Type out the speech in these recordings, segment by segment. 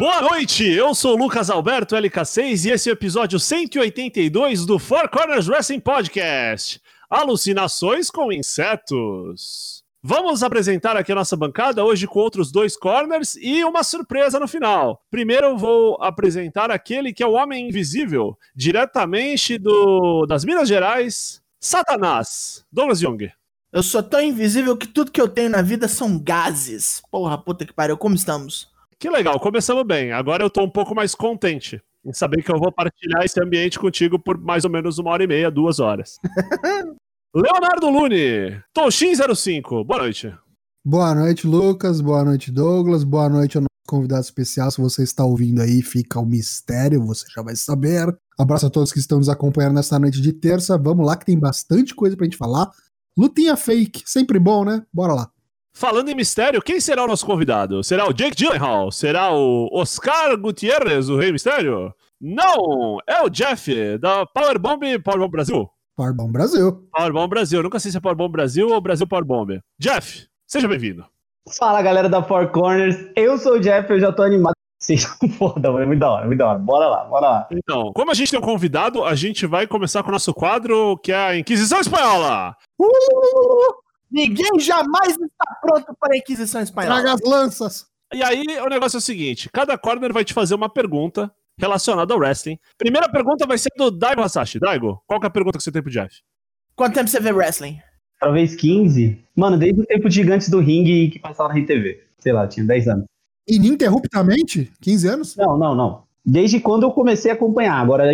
Boa noite, eu sou o Lucas Alberto LK6 e esse é o episódio 182 do Four Corners Wrestling Podcast. Alucinações com insetos. Vamos apresentar aqui a nossa bancada hoje com outros dois corners e uma surpresa no final. Primeiro vou apresentar aquele que é o Homem Invisível, diretamente do, das Minas Gerais, Satanás, Douglas Young. Eu sou tão invisível que tudo que eu tenho na vida são gases. Porra, puta que pariu, como estamos? Que legal, começamos bem. Agora eu tô um pouco mais contente em saber que eu vou partilhar esse ambiente contigo por mais ou menos uma hora e meia, duas horas. Leonardo Lune, Toshin05, boa noite. Boa noite, Lucas. Boa noite, Douglas. Boa noite ao nosso convidado especial. Se você está ouvindo aí, fica o mistério, você já vai saber. Abraço a todos que estão nos acompanhando nesta noite de terça. Vamos lá que tem bastante coisa pra gente falar. Lutinha fake, sempre bom, né? Bora lá. Falando em mistério, quem será o nosso convidado? Será o Jake Gyllenhaal? Será o Oscar Gutierrez, o Rei Mistério? Não, é o Jeff, da Powerbomb Powerbomb Brasil. Powerbomb Brasil. Powerbomb Brasil, nunca sei se é Powerbomb Brasil ou Brasil Powerbomb. Jeff, seja bem-vindo. Fala galera da Four Corners, eu sou o Jeff, eu já tô animado. Vocês foda, mano, é muito da hora, muito da hora. Bora lá, bora lá. Então, como a gente tem um convidado, a gente vai começar com o nosso quadro, que é a Inquisição Espanhola. Uh! Ninguém jamais está pronto para a Inquisição Espanhola. Traga as lanças. E aí, o negócio é o seguinte: cada corner vai te fazer uma pergunta relacionada ao wrestling. Primeira pergunta vai ser do Daigo Hasashi. Daigo, qual que é a pergunta que você tem pro Jeff? Quanto tempo você vê wrestling? Talvez 15. Mano, desde o tempo de gigantes do ringue que passava na RTV. Sei lá, tinha 10 anos. Ininterruptamente? 15 anos? Não, não, não. Desde quando eu comecei a acompanhar. Agora,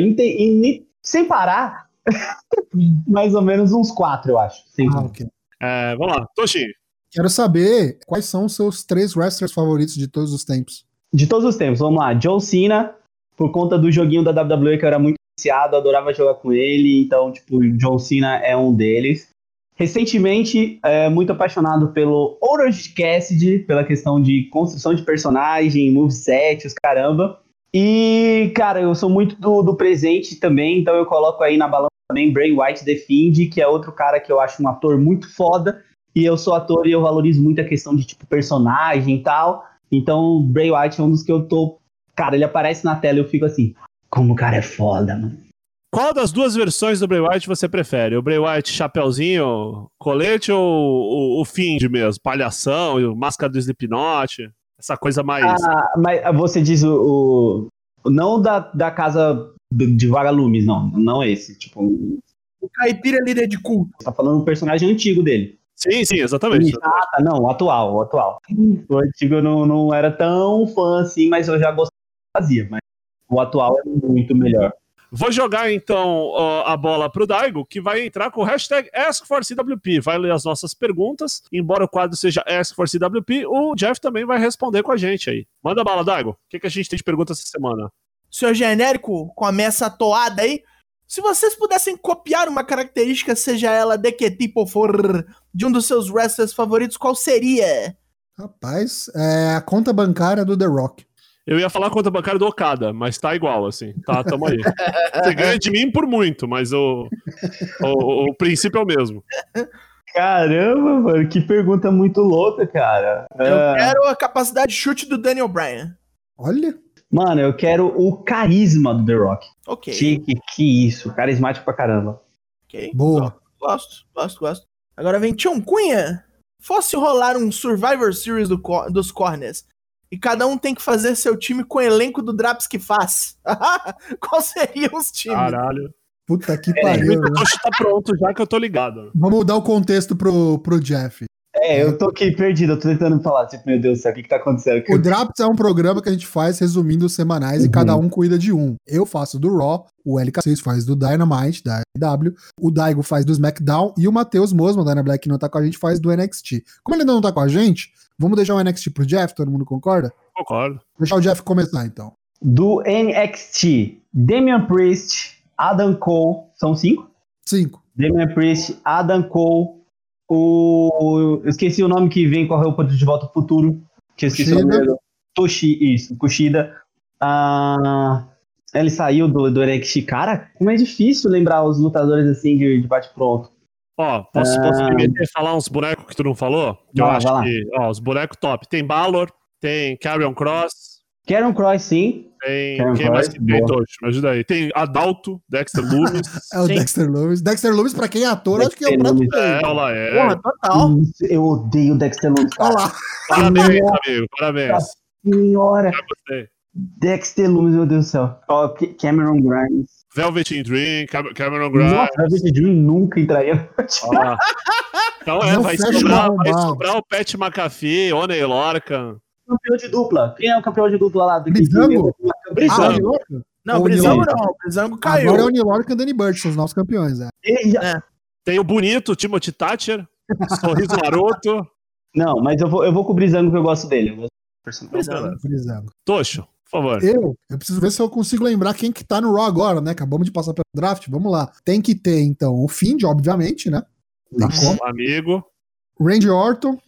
sem parar, mais ou menos uns 4, eu acho. Sem Ah, ok. É, vamos lá, Toshi. Quero saber quais são os seus três wrestlers favoritos de todos os tempos. De todos os tempos, vamos lá. John Cena, por conta do joguinho da WWE que eu era muito viciado, adorava jogar com ele, então, tipo, John Cena é um deles. Recentemente, é, muito apaixonado pelo Orange Cassidy, pela questão de construção de personagem, moveset, os caramba. E, cara, eu sou muito do, do presente também, então eu coloco aí na balança também Bray White The Fiend, que é outro cara que eu acho um ator muito foda. E eu sou ator e eu valorizo muito a questão de, tipo, personagem e tal. Então, Bray White é um dos que eu tô. Cara, ele aparece na tela e eu fico assim. Como o cara é foda, mano. Qual das duas versões do Bray White você prefere? O Bray White chapeuzinho, colete ou o, o Fiend mesmo? Palhação, o máscara do Slipknot? Essa coisa mais. Ah, mas você diz o. o- não da, da casa do- de vagalumes, não. Não esse. Tipo, O caipira líder de culto. tá falando um personagem antigo dele. Sim, sim, exatamente. Ah, tá, não, o atual, o atual. O antigo eu não, não era tão fã assim, mas eu já gostava fazia. Mas o atual é muito melhor. Vou jogar então a bola pro Daigo, que vai entrar com o hashtag AskForCWP. Vai ler as nossas perguntas. Embora o quadro seja AskForCWP, o Jeff também vai responder com a gente aí. Manda bala, Daigo. O que, que a gente tem de pergunta essa semana? Senhor genérico, começa a toada aí. Se vocês pudessem copiar uma característica, seja ela de que tipo for, de um dos seus wrestlers favoritos, qual seria? Rapaz, é a conta bancária do The Rock. Eu ia falar conta bancária do Okada, mas tá igual, assim. Tá, tamo aí. Você ganha de mim por muito, mas o, o, o princípio é o mesmo. Caramba, mano, que pergunta muito louca, cara. Eu Ah, quero a capacidade de chute do Daniel Bryan. Olha, Mano, eu quero o carisma do The Rock. Ok, Que, que, que isso, carismático pra caramba. ok. boa. Gosto, gosto, gosto. Agora vem Tião Cunha. Fosse rolar um Survivor Series do dos Corners e cada um tem que fazer seu time com o elenco do Draps que faz. Qual seriam os times? Caralho. Puta que O pariu. né? Toshi tá pronto já que eu tô ligado. Vamos dar o contexto pro, pro Jeff. É, eu tô aqui perdido, eu tô tentando falar, tipo, meu Deus do céu, o que que tá acontecendo aqui? O Draps é um programa que a gente faz resumindo os semanais e Uhum. cada um cuida de um. Eu faço do Raw, o LK6 faz do Dynamite, da AEW, o Daigo faz do SmackDown e o Matheus Mosman, da Ana Black, que não tá com a gente, faz do NXT. Como ele ainda não tá com a gente, vamos deixar o NXT pro Jeff, todo mundo concorda? Concordo. Deixar o Jeff começar, então. Do NXT, Damian Priest, Adam Cole, são cinco? Cinco. Damian Priest, Adam Cole, o. Eu esqueci o nome que vem com a roupa de Volta ao Futuro. Que eu esqueci o nome. dele. Toshi, isso, Kushida. Ah, ele saiu do, do NXT. Cara, como é difícil lembrar os lutadores assim de, de bate-pronto. Ó, posso, posso meter e falar uns bonecos que tu não falou? Que eu Vai acho que, ó, os bonecos top. Tem Balor, tem Carrion Cross, Karen Cross, sim. Tem. Karen Quem mais que tem, boa. Tocho? Me ajuda aí. Tem Adalto, Dexter Loomis. É o Sim. Dexter Loomis. Dexter Loomis, pra quem é ator, acho que é o Dexter prato Loomis. é, olha lá, é. Porra, total. Eu odeio o Dexter Loomis. Olha lá. Parabéns, amigo. Parabéns. Senhora. Dexter Loomis, meu Deus do céu. Ó, Ca- Cameron Grimes. Velvet in Dream, Cam- Cameron Grimes. Nossa, Velvet Dream nunca entraria. Ah. Então é, vai sobrar, o vai sobrar o Pat McAfee, Oney Lorcan. Campeão de dupla. Quem é o campeão de dupla lá? do Brizango? Ah, Ah? Não, Brizango não. O Brizango caiu. Agora é o Oni Lorcan e o Danny Burch, são os novos campeões. É. Já- Tem o bonito Timothy Thatcher, sorriso maroto. Não, mas eu vou, eu vou com o Brizango que eu gosto dele. Eu do personagem. Brizango. Brizango. Tocho, por favor. Eu, eu preciso ver se eu consigo lembrar quem que tá no Raw agora, né? Acabamos de passar pelo draft, vamos lá. Tem que ter, então, o Find, obviamente, né? Tem como. Amigo. Randy Orton.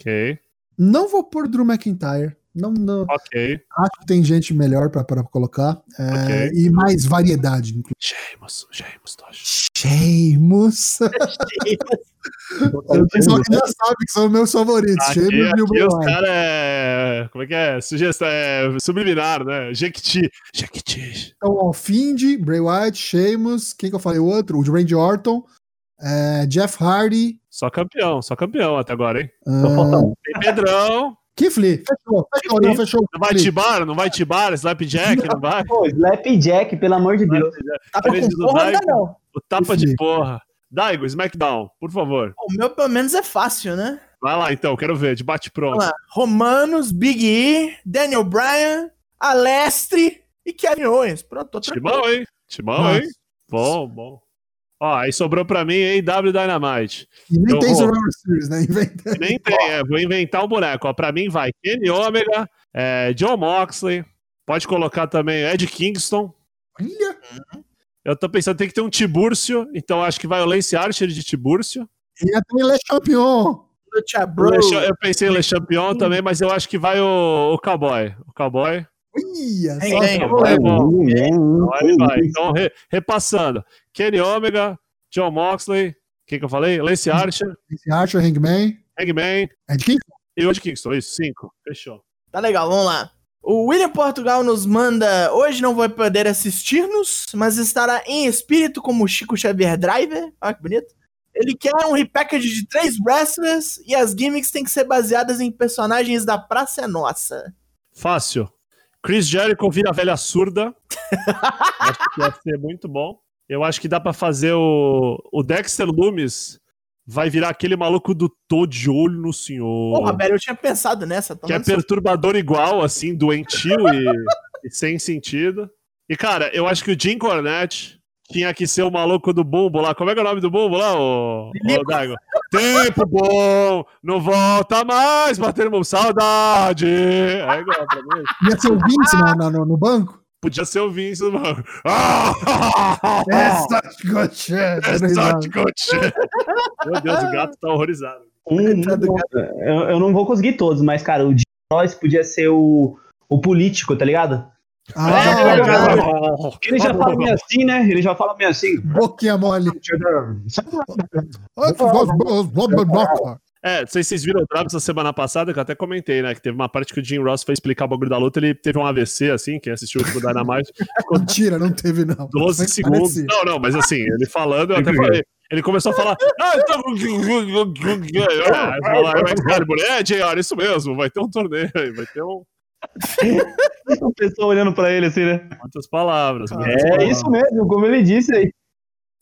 Ok, Não vou pôr Drew McIntyre. Não, não. ok. Acho que tem gente melhor pra, pra colocar. É, Ok. E mais variedade, inclusive. Sheamus, Sheamus. Sheamus. O pessoal que já sabe que são meus favoritos. Aqui, Sheamus e o aqui Bray os caras é. Como é que é? Sugestão é subliminar, né? Jequiti. Jequiti. Então, ó, Find, Bray Wyatt, Sheamus. Quem que eu falei? O outro? O de Randy Orton. É, Jeff Hardy. Só campeão, só campeão até agora, hein? Uh. Tem Pedrão. Lee. Fechou, fechou, não, fechou. Não vai tibar, não vai tibar, Slapjack, não vai? Pô, Slapjack, pelo amor de Deus. Tapa com do porra ainda não. O tapa de porra. Daigo, SmackDown, por favor. O meu, pelo menos, é fácil, né? Vai lá então, quero ver, de bate pronto. Vamos lá. Romanos, Big E, Daniel Bryan, Alestre e Kevin Owens. Pronto, tô tranquilo. Timão, hein? Timão, Nossa. hein? Bom, bom. Ó, aí sobrou pra mim AW Dynamite. E nem Eu tem vou. Survivor Series, né? Inventa. Nem tem, é, vou inventar um boneco. Ó, pra mim vai Kenny Omega, é, John Moxley, pode colocar também Ed Kingston. Olha, Eu tô pensando, tem que ter um Tibúrcio, então acho que vai o Lance Archer de Tibúrcio. e até é. Le Cha- Eu pensei em Le Champion também, mas eu acho que vai o, o Cowboy. O Cowboy. Tem. que- É bom. Então, repassando. Kenny Omega, John Moxley, quem que eu falei? Lance Archer, Esse Archer, Hangman. Hangman de quem? e o Ed Kingston. Isso, cinco. Fechou. Tá legal, vamos lá. O William Portugal nos manda. Hoje não vai poder assistir-nos, mas estará em espírito como o Chico Xavier Driver. Olha que bonito. Ele quer um repackage de três wrestlers e as gimmicks têm que ser baseadas em personagens da Praça é Nossa. Fácil. Chris Jericho vira velha surda. acho que ia ser muito bom. Eu acho que dá pra fazer o, o Dexter Loomis. Vai virar aquele maluco do tô de olho no senhor. Porra, velho, eu tinha pensado nessa. que é perturbador igual, assim, doentio e, e sem sentido. E, cara, eu acho que o Jim Cornette tinha que ser o maluco do bumbo lá. Como é que é o nome do bumbo lá, ô, ô Daigo? Tempo bom, não volta mais, batendo saudade. É igual pra mim. Ia ser o Vince na- no, no banco? Podia ser o Vince, mano. Ah! Essa gotcha. Exato, coach. Meu Deus, o gato tá horrorizado. Um, do eu, eu não vou conseguir todos, mas, cara, o Jim Ross podia ser o, o político, tá ligado? Ah, É, cara. Ele já fala meio assim, né? Ele já fala meio assim. boquinha mole. É, não sei se vocês viram o Drago essa semana passada, que eu até comentei, né? Que teve uma parte que o Jim Ross foi explicar o bagulho da luta, ele teve um AVC, assim, quem assistiu o último Dynamite, ficou Mentira, não teve, não. 12 Mas segundos. parecia. Não, não, mas assim, ele falando, eu até falei. Ele começou a falar. Ah, eu tô... ah, falar, é. É, JR, isso mesmo, vai ter um torneio aí, vai ter um. O pessoal olhando pra ele assim, né? Muitas palavras. muitas É palavras. isso mesmo, como ele disse aí.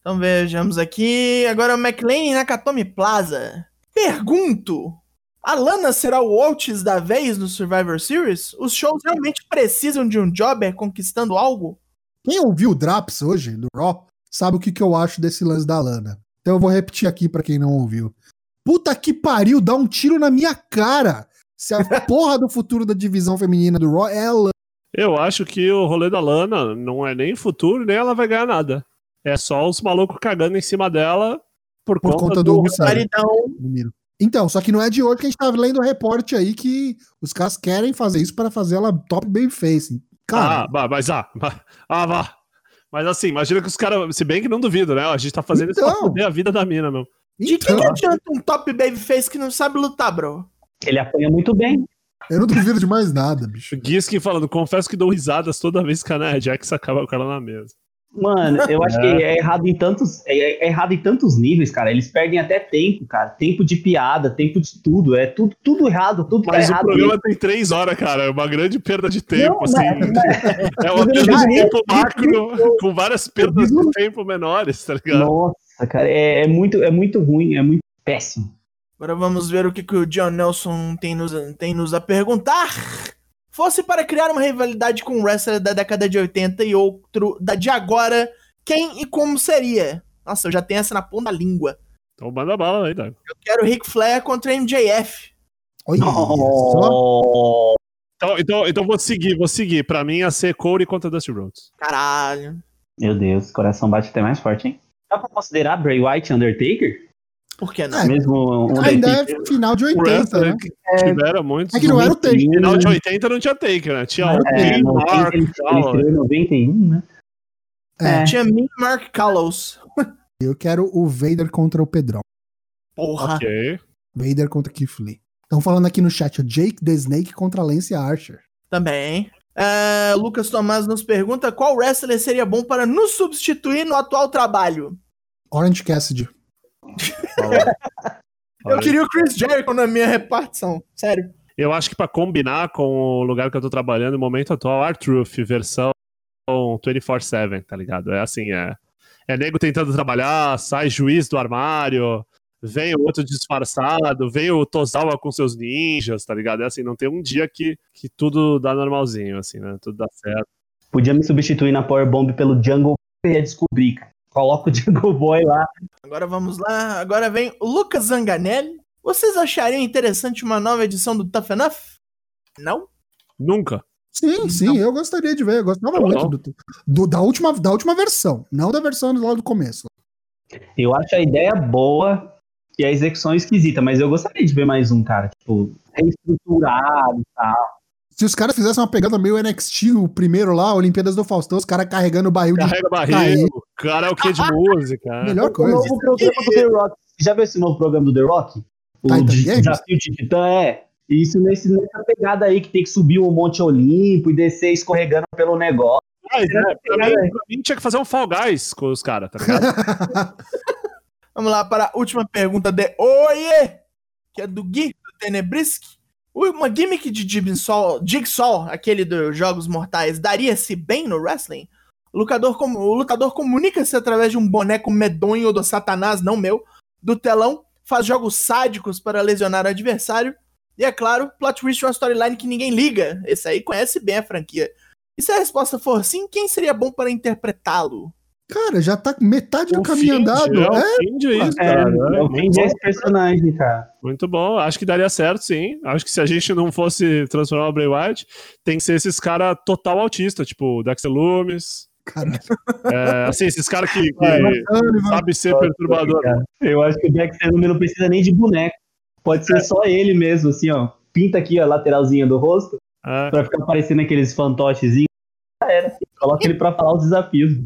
Então vejamos aqui. Agora o McLean Nakatomi Plaza. Pergunto: a Lana será o Otis da vez no Survivor Series? Os shows realmente precisam de um jobber conquistando algo? Quem ouviu o Draps hoje, do Raw, sabe o que, que eu acho desse lance da Lana. Então eu vou repetir aqui pra quem não ouviu. Puta que pariu, dá um tiro na minha cara. Se a porra do futuro da divisão feminina do Raw é a Lana. Eu acho que o rolê da Lana não é nem futuro, nem ela vai ganhar nada. É só os malucos cagando em cima dela por, Por conta, conta do. do Miro. Então, só que não é de hoje que a gente tava lendo o reporte aí que os caras querem fazer isso para fazer ela top babyface. Cara, Ah, mas ah, ah, vá. Mas assim, imagina que os caras. Se bem que não duvido, né? A gente tá fazendo isso Então. pra foder a vida da mina, meu. De que, então, que adianta um top babyface que não sabe lutar, bro? Ele apanha muito bem. Eu não duvido de mais nada, bicho. Gizky falando, confesso que dou risadas toda vez que a Nia Jax acaba com ela na mesa. Mano, eu acho que é errado em tantos. É, é errado em tantos níveis, cara. Eles perdem até tempo, cara. Tempo de piada, tempo de tudo. É tudo, tudo errado, tudo Mas tá o errado. programa tem três horas, cara. É uma grande perda de tempo, Não, assim. mas- É uma mas perda de tempo macro com várias perdas de tempo menores, tá ligado? Nossa, cara, é, é muito, é muito ruim, é muito péssimo. Agora vamos ver o que, que o John Nelson tem nos, tem nos a perguntar. Fosse para criar uma rivalidade com um wrestler da década de 80 e outro da de agora, quem e como seria? Nossa, eu já tenho essa na ponta da língua. Então manda bala aí, Dago. Eu quero Ric Flair contra MJF. Olha só. Então, então, então vou seguir, vou seguir. Pra mim ia ser Corey contra Dusty Rhodes. Caralho. Meu Deus, coração bate até mais forte, hein? Dá pra considerar Bray White e Undertaker? Por que não? É, Mesmo um Ainda é final de O 80, wrestler né? que tiveram muitos. É que não era o Taker. Final de 80 não tinha Taker, né? Tinha o É, Kane, 90, Mark, ele, ele Fowler. estreou em 91, né? É, Tinha mim e Mark Callows. eu quero o Vader contra o Pedrão. Porra. Ok. Vader contra Keith Lee. Estão falando aqui no chat, o Jake the Snake contra Lance Archer. Também. É, Lucas Tomás nos pergunta qual wrestler seria bom para nos substituir no atual trabalho. Orange Cassidy. Eu queria o Chris Jericho na minha repartição. Sério. Eu acho que pra combinar com o lugar que eu tô trabalhando no momento atual, R-Truth, versão 24-7, tá ligado? É assim, é. É nego tentando trabalhar, sai juiz do armário, vem o outro disfarçado, vem o Tozawa com seus ninjas, tá ligado? É assim, não tem um dia que, que tudo dá normalzinho, assim, né? Tudo dá certo. Podia me substituir na Power Bomb pelo Jungle e ia descobrir, cara. Coloca o Jungle Boy lá. Agora vamos lá. Agora vem o Lucas Zanganelli. Vocês achariam interessante uma nova edição do Tough Enough? Não? Nunca. Sim, sim, eu gostaria de ver. Eu gostava Eu muito não. do, do- da, última, da última versão, não da versão lá do começo. Eu acho a ideia boa e a execução esquisita, mas eu gostaria de ver mais um, cara. Tipo, reestruturado e tal. Se os caras fizessem uma pegada meio NXT, o primeiro lá, Olimpíadas do Faustão, os caras carregando o barril de. Carrega Cair. barril, karaokê de música. é. Melhor O coisa. novo programa do The Rock. Já viu esse novo programa do The Rock? O Titan de- Games? Desafio de Titã é. Isso nesse, nessa pegada aí que tem que subir um Monte Olimpo e descer escorregando pelo negócio. Mas, é, pra, mim, pra mim tinha que fazer um Fall Guys com os caras, tá ligado? Vamos lá para a última pergunta de Oie, que é do Gui, do Tenebrisk. Uma gimmick de Jigsaw, Jigsaw, aquele dos Jogos Mortais, daria-se bem no wrestling? O lutador, o lutador comunica-se através de um boneco medonho do Satanás, não meu, do telão, faz jogos sádicos para lesionar o adversário. E é claro, plot twist é uma storyline que ninguém liga. Esse aí conhece bem a franquia. E se a resposta for sim, quem seria bom para interpretá-lo? Cara, já tá metade do caminho andado. É, o É, isso, É, cara. é o desse personagem, cara. muito bom. Acho que daria certo, sim. Acho que se a gente não fosse transformar o Bray Wyatt, tem que ser esses caras total autista, tipo o Dexter Loomis. Caralho. É, assim, esses caras que, que Sullivan. sabe ser perturbador. Cara, Eu acho que o Dexter Lumis não precisa nem de boneco. Pode ser só ele mesmo, assim, ó. Pinta aqui a lateralzinha do rosto É. pra ficar parecendo aqueles fantochezinhos. Já era. Coloca ele pra falar os desafios.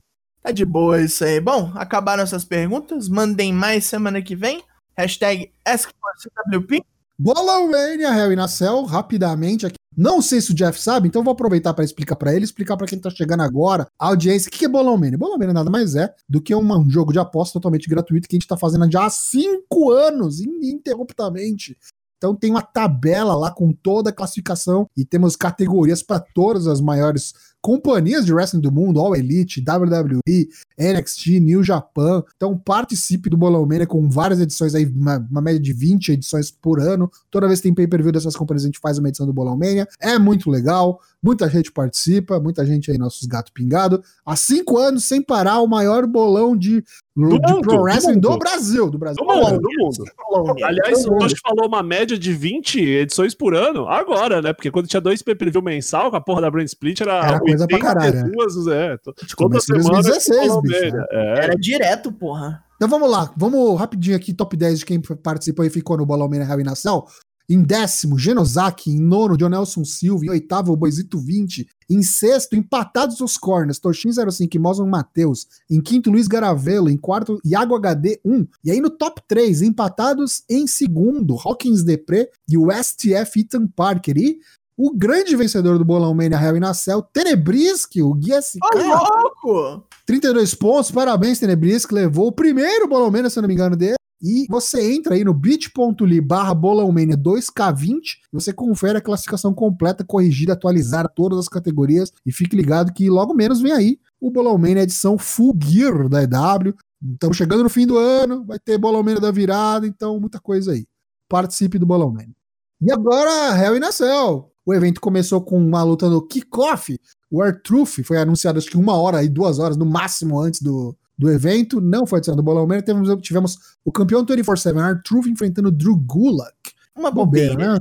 Tá de boa isso aí. Bom, acabaram essas perguntas. Mandem mais semana que vem. Hashtag AskForCWP. Bolão Mania, Harry Nacel, rapidamente aqui. Não sei se o Jeff sabe, então vou aproveitar para explicar para ele, explicar para quem tá chegando agora, a audiência. O que é Bolão Mania? Bolão Mania nada mais é do que um jogo de aposta totalmente gratuito que a gente tá fazendo já há cinco anos, ininterruptamente. Então tem uma tabela lá com toda a classificação e temos categorias para todas as maiores companhias de wrestling do mundo, All Elite, WWE, NXT, New Japan. Então participe do Bolão Mania com várias edições aí, uma, uma média de 20 edições por ano. Toda vez que tem pay-per-view dessas companhias, a gente faz uma edição do Bolão Mania. É muito legal, muita gente participa, muita gente aí, nossos gatos pingados. Há cinco anos, sem parar, o maior bolão de, de mundo, pro do wrestling do, mundo. Brasil. Do Brasil. Do mundo, do mundo. Aliás, o Tosh falou uma média de 20 edições por ano, agora, né? Porque quando tinha dois pay-per-view mensal, com a porra da Brand Split era, Era coisa pra caralho, né? duas, é. to- Toda semana. 2016, falou bicho, né? É. Era direto, porra. Então vamos lá, vamos rapidinho aqui, top 10 de quem participou e ficou no Bolão Mania Hell in a Cell. Em décimo, Genosaki. Em nono, Jonelson Silva. Em oitavo, Boisito 20. Em sexto, empatados os corners, Toshin 05 e Mosman Matheus. Em quinto, Luiz Garavelo. Em quarto, Iago HD 1. E aí no top 3, empatados em segundo, Hawkins Depre e o STF Ethan Parker. E o grande vencedor do Bolão Mania Hell in a Cell, Tenebrisk, o Guia Ô, louco! 32 pontos, parabéns, Tenebrisk, levou o primeiro Bolão Mania, se eu não me engano, dele. E você entra aí no bit.ly barra bolãomania 2K20 você confere a classificação completa, corrigida, atualizada, todas as categorias e fique ligado que logo menos vem aí o Bolãomania edição Full Gear da EW. Estamos chegando no fim do ano, vai ter Bolãomania da virada, então muita coisa aí. Participe do Bolãomania. E agora, Hell in a Cell. O evento começou com uma luta no kickoff. O R-Truth foi anunciado acho que uma hora e duas horas no máximo antes do, do evento, não foi adicionado do Bolão Mania, tivemos, tivemos o campeão 24-7, R-Truth, enfrentando Drew Gulak. Uma bobeira, né?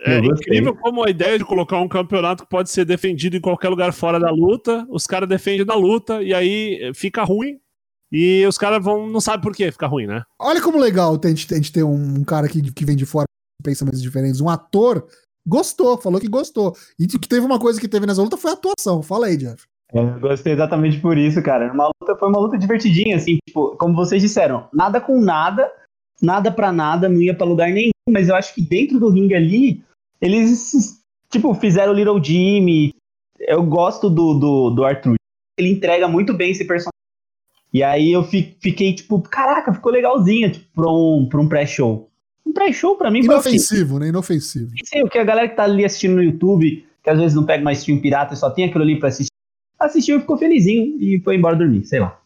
É incrível como a ideia de colocar um campeonato que pode ser defendido em qualquer lugar fora da luta, os caras defendem da luta e aí fica ruim. E os caras vão não sabem por que fica ruim, né? Olha como legal a gente, a gente ter um, um cara que, que vem de fora com pensamentos diferentes, um ator gostou, falou que gostou. E que teve uma coisa que teve nessa luta foi a atuação. Fala aí, Jeff. É, Eu gostei exatamente por isso, cara. Uma luta, foi uma luta divertidinha, assim, tipo, como vocês disseram, nada com nada, nada pra nada, não ia pra lugar nenhum, mas eu acho que dentro do ringue ali, eles, tipo, fizeram o Little Jimmy. Eu gosto do, do, do Arthur. Ele entrega muito bem esse personagem. E aí eu fi- fiquei, tipo, caraca, ficou legalzinho, tipo, pra um, pra um pré-show. Um pré-show pra mim foi assim. Inofensivo, né? Inofensivo. Sei, o que a galera que tá ali assistindo no YouTube, que às vezes não pega mais stream pirata e só tem aquilo ali pra assistir, assistiu e ficou felizinho e foi embora dormir, sei lá.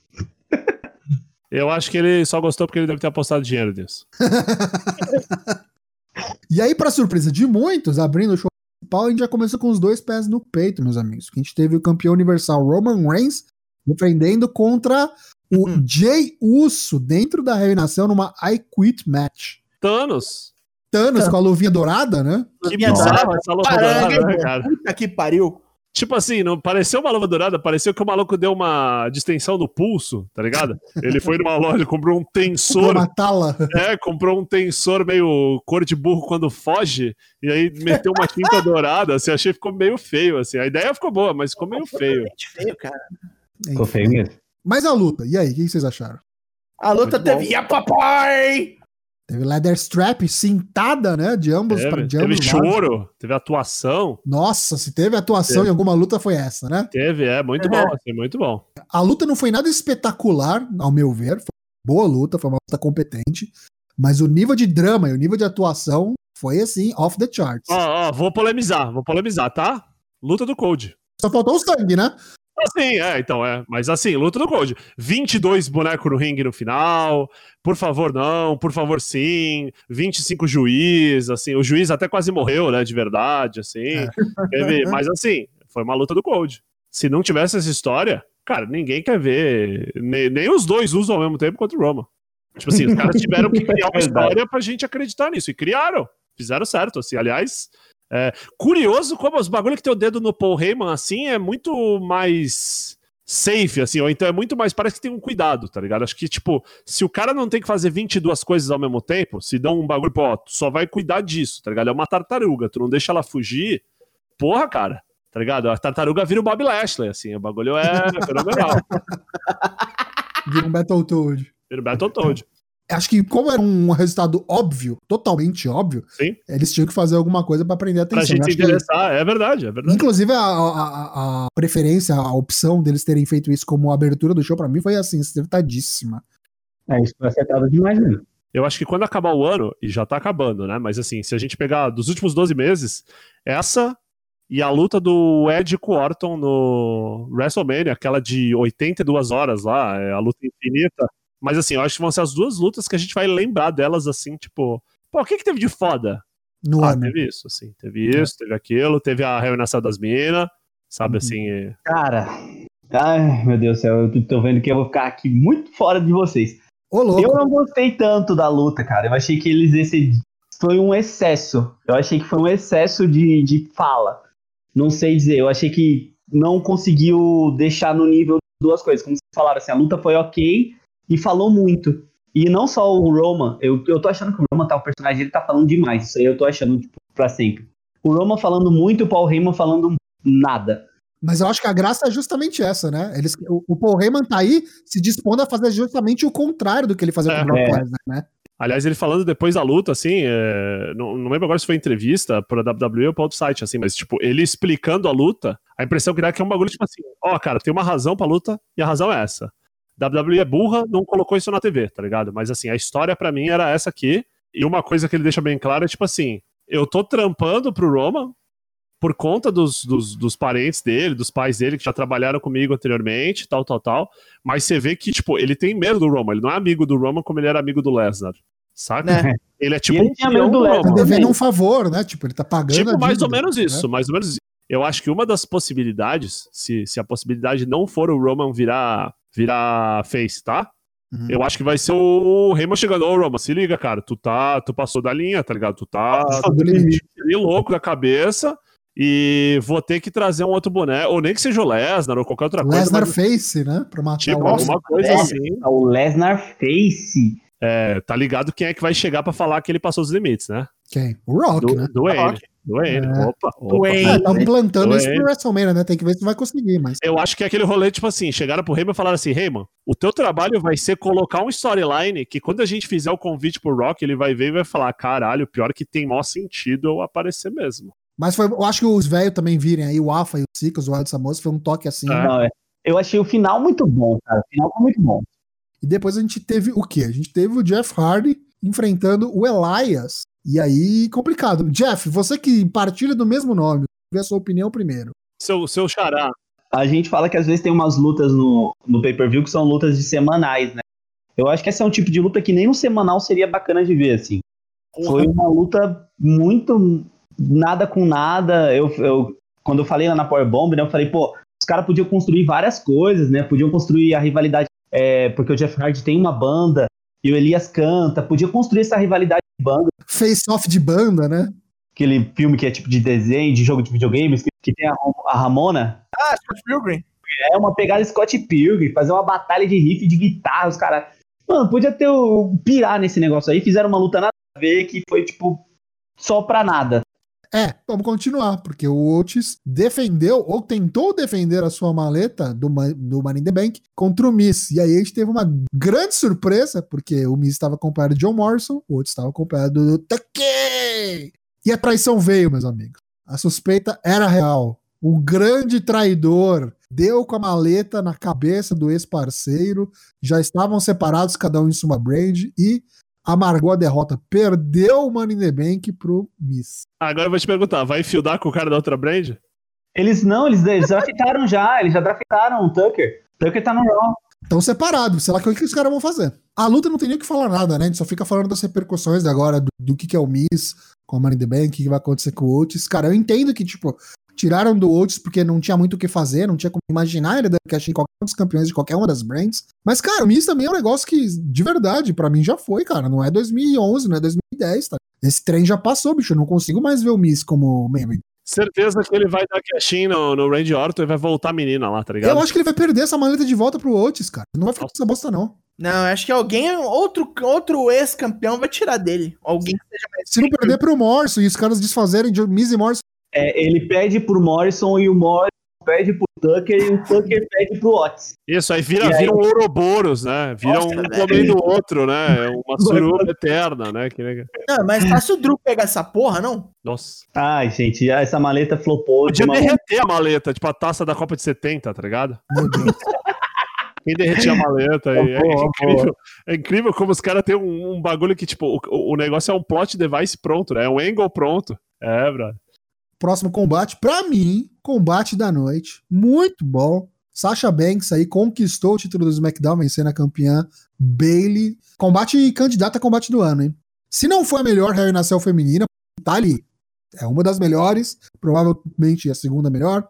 Eu acho que ele só gostou porque ele deve ter apostado dinheiro nisso. E aí, pra surpresa de muitos, abrindo o show principal, a gente já começou com os dois pés no peito, meus amigos. Que a gente teve o campeão universal Roman Reigns defendendo contra o Hum. Jay Uso dentro da reinação numa I Quit match. Thanos. Thanos com a luvinha dourada, né? Que bizarro essa luta Caramba, dourada, né, cara? Puta que pariu. Tipo assim, não pareceu uma luva dourada, pareceu que o maluco deu uma distensão no pulso, tá ligado? Ele foi numa loja, comprou um tensor, Uma tala. é, comprou um tensor meio cor de burro quando foge, e aí meteu uma tinta dourada, assim, achei que ficou meio feio, assim. A ideia ficou boa, mas ficou meio feio. Realmente feio, cara. Ficou feio mesmo. Mas a luta, e aí, o que vocês acharam? A luta Muito teve. E papai! Teve leather strap cintada, né? De ambos, pra, Teve, de teve ambos lados. choro, teve atuação, Nossa, se teve atuação Teve. em alguma luta foi essa, né? teve, é, muito bom, assim, muito bom. A luta não foi nada espetacular, ao meu ver. Foi uma boa luta, foi uma luta competente. Mas o nível de drama e o nível de atuação foi assim, off the charts. Ó, ó, vou polemizar, vou polemizar, tá? Luta do Code. Só faltou o sangue, né? Assim, é, então, é. Mas assim, luta do Code. 22 bonecos no ringue no final. Por favor, não. Por favor, sim. 25 juiz, assim. O juiz até quase morreu, né? De verdade, assim. É. Teve- mas assim, foi uma luta do Code. Se não tivesse essa história, cara, ninguém quer ver. Nem, nem os dois usam ao mesmo tempo contra o Roma. Tipo assim, os caras tiveram que criar uma Verdade. história pra gente acreditar nisso. E criaram. Fizeram certo, assim. Aliás, é, curioso como os bagulho que tem o dedo no Paul Heyman, assim, é muito mais safe, assim, ou então é muito mais, parece que tem um cuidado, tá ligado? Acho que, tipo, se o cara não tem que fazer 22 coisas ao mesmo tempo, se dão um bagulho, pô, tu só vai cuidar disso, tá ligado? É uma tartaruga, tu não deixa ela fugir, porra, cara, tá ligado? A tartaruga vira o Bob Lashley, assim, o bagulho é fenomenal, Vira um Battletoad. vira o Battletoad. Acho que, como era um resultado óbvio, totalmente óbvio, Sim. eles tinham que fazer alguma coisa pra prender a Pra atenção. gente Eu se acho que- interessar, é verdade, é verdade. Inclusive, a, a- a- preferência, a opção deles terem feito isso como abertura do show, pra mim, foi assim, acertadíssima. É, isso foi acertado demais mesmo. Eu acho que quando acabar o ano, e já tá acabando, né? Mas assim, se a gente pegar dos últimos 12 meses, essa e a luta do Ed com Orton no WrestleMania, aquela de 82 horas lá, é a luta infinita. Mas assim, eu acho que vão ser as duas lutas que a gente vai lembrar delas assim, tipo, pô, o que que teve de foda? No Ah, ano. teve isso, assim, teve isso, teve aquilo, teve a reunião das minas, sabe Uhum. assim, é- Cara, ai meu Deus do céu, eu tô- tô vendo que eu vou ficar aqui muito fora de vocês. Ô, louco. Eu não gostei tanto da luta, cara. Eu achei que eles esse foi um excesso. Eu achei que foi um excesso de, de fala. Não sei dizer. Eu achei que não conseguiu deixar no nível duas coisas. Como vocês falaram, assim, a luta foi ok e falou muito. E não só o Roman, eu, eu tô achando que o Roman tá, o personagem ele tá falando demais. Isso aí eu tô achando, tipo, pra sempre. O Roman falando muito e o Paul Heyman falando nada. Mas eu acho que a graça é justamente essa, né? Eles, o, o Paul Heyman tá aí se dispondo a fazer justamente o contrário do que ele fazia É. com o Brock É. Lesnar, né? Aliás, ele falando depois da luta, assim, é, não, não lembro agora se foi entrevista pra WWE ou pra outro site, assim, mas, tipo, ele explicando a luta, a impressão que dá é que é um bagulho, tipo assim, ó, cara, tem uma razão pra luta e a razão é essa. WWE é burra, não colocou isso na TV, tá ligado? Mas, assim, a história pra mim era essa aqui, e uma coisa que ele deixa bem clara é, tipo assim, eu tô trampando pro Roman por conta dos, dos, dos parentes dele, dos pais dele, que já trabalharam comigo anteriormente, tal, tal, tal, mas você vê que, tipo, ele tem medo do Roman, ele não é amigo do Roman como ele era amigo do Lesnar. Saca? Né? Ele é tipo ele um peão medo do Lesnar. Tá Roman. devendo um favor, né? Tipo, ele tá pagando. Tipo, a mais ou dívida, menos né? isso, mais ou menos isso. Eu acho que uma das possibilidades, se, se a possibilidade não for o Roman virar, virar face, tá? Uhum. Eu acho que vai ser o Raymond chegando, ô Roman, se liga, cara, tu tá, tu passou da linha, tá ligado? Tu tá Passou do limite. ali louco da cabeça e vou ter que trazer um outro boné, ou nem que seja o Lesnar ou qualquer outra coisa, Lesnar mas, Face, né? Pra matar tipo, o alguma coisa velho. assim. O Lesnar Face. É, tá ligado quem é que vai chegar pra falar que ele passou os limites, né? Quem? O Rock, Do, né? do Wayne. Rock. Do Wayne. É. Opa, opa. Wayne. É, tá implantando isso Doente. pro WrestleMania, né? Tem que ver se vai conseguir, mas. Eu acho que é aquele rolê, tipo assim, chegaram pro Heyman e falaram assim, Heyman, o teu trabalho vai ser colocar um storyline que quando a gente fizer o convite pro Rock, ele vai ver e vai falar, caralho, pior que tem maior sentido eu aparecer mesmo. Mas foi, eu acho que os velhos também virem aí, o Alpha e o Sicas, o Wild Samoa, foi um toque assim. É. Não, é. Eu achei o final muito bom, cara. O final foi muito bom. E depois a gente teve o quê? A gente teve o Jeff Hardy enfrentando o Elias. E aí, complicado. Jeff, você que partilha do mesmo nome, vê a sua opinião primeiro. Seu, seu xará, A gente fala que às vezes tem umas lutas no, no pay-per-view que são lutas de semanais, né? Eu acho que esse é um tipo de luta que nem no semanal seria bacana de ver, assim. Foi uma luta muito nada com nada. Eu, eu quando eu falei lá na Power Bomb, né, eu falei, pô, os caras podiam construir várias coisas, né? Podiam construir a rivalidade, é, porque o Jeff Hardy tem uma banda e o Elias canta, podia construir essa rivalidade de banda, Face-off de banda, né? aquele filme que é tipo de desenho, de jogo de videogames, que, que tem a, a Ramona. Ah, Scott Pilgrim. É uma pegada Scott Pilgrim, fazer uma batalha de riff de guitarra, os caras. Mano, podia ter o pirar nesse negócio aí, fizeram uma luta nada a ver que foi tipo só pra nada. É, vamos continuar, porque o Otis defendeu, ou tentou defender a sua maleta do, do Money in the Bank contra o Miss. E aí a gente teve uma grande surpresa, porque o Miss estava acompanhado de John Morrison, o Otis estava acompanhado do Takei. E a traição veio, meus amigos. A suspeita era real. O grande traidor deu com a maleta na cabeça do ex-parceiro, já estavam separados, cada um em sua brand, e amargou a derrota. Perdeu o Money in the Bank pro Miss. agora eu vou te perguntar, vai fildar com o cara da outra brand? Eles não, eles, eles draftaram já, eles já draftaram o Tucker. Tucker tá no Raw. Estão separados, sei lá o que, que os caras vão fazer. A luta não tem nem o que falar nada, né? A gente só fica falando das repercussões agora, do, do que, que é o Miss com a Money in the Bank, o que, que vai acontecer com o Otis. Cara, eu entendo que, tipo, tiraram do Otis porque não tinha muito o que fazer, não tinha como imaginar ele dando cash em qualquer um dos campeões de qualquer uma das brands. Mas, cara, o Miss também é um negócio que, de verdade, pra mim já foi, cara. Não é 2011, não é 2010, tá? Esse trem já passou, bicho. Eu não consigo mais ver o Miss como membro. Certeza que ele vai dar cash no, no Randy Orton e vai voltar a menina lá, tá ligado? Eu acho que ele vai perder essa maleta de volta pro Otis, cara. Não vai ficar com essa bosta, não. Não, acho que alguém, outro, outro ex-campeão vai tirar dele. Alguém que seja mais. Se não perder pro Morrison e os caras desfazerem de Miz e Morrison, É, ele pede pro Morrison e o Morrison pede pro Tucker e o Tucker pede pro Otis. Isso, aí vira, E aí- vira um Ouroboros, né? Vira Nossa, um comendo o outro, né? É Uma suruba eterna, né? Que Não, mas fácil o Drew pegar essa porra, não? Nossa. Ai, gente, essa maleta flopou. de Podia uma- derreter a maleta, tipo a taça da Copa de 70, tá ligado? meu Deus. Quem derretia a maleta. aí, é, Boa, incrível, é incrível como os caras têm um, um bagulho que, tipo, o, o negócio é um plot device pronto, né? É um angle pronto. É, brother. Próximo combate, pra mim, combate da noite. Muito bom. Sasha Banks aí conquistou o título do SmackDown, vencendo a campeã Bailey. Combate candidata a combate do ano, hein? Se não foi a melhor Harry Nacel feminina, tá ali. É uma das melhores, provavelmente a segunda melhor.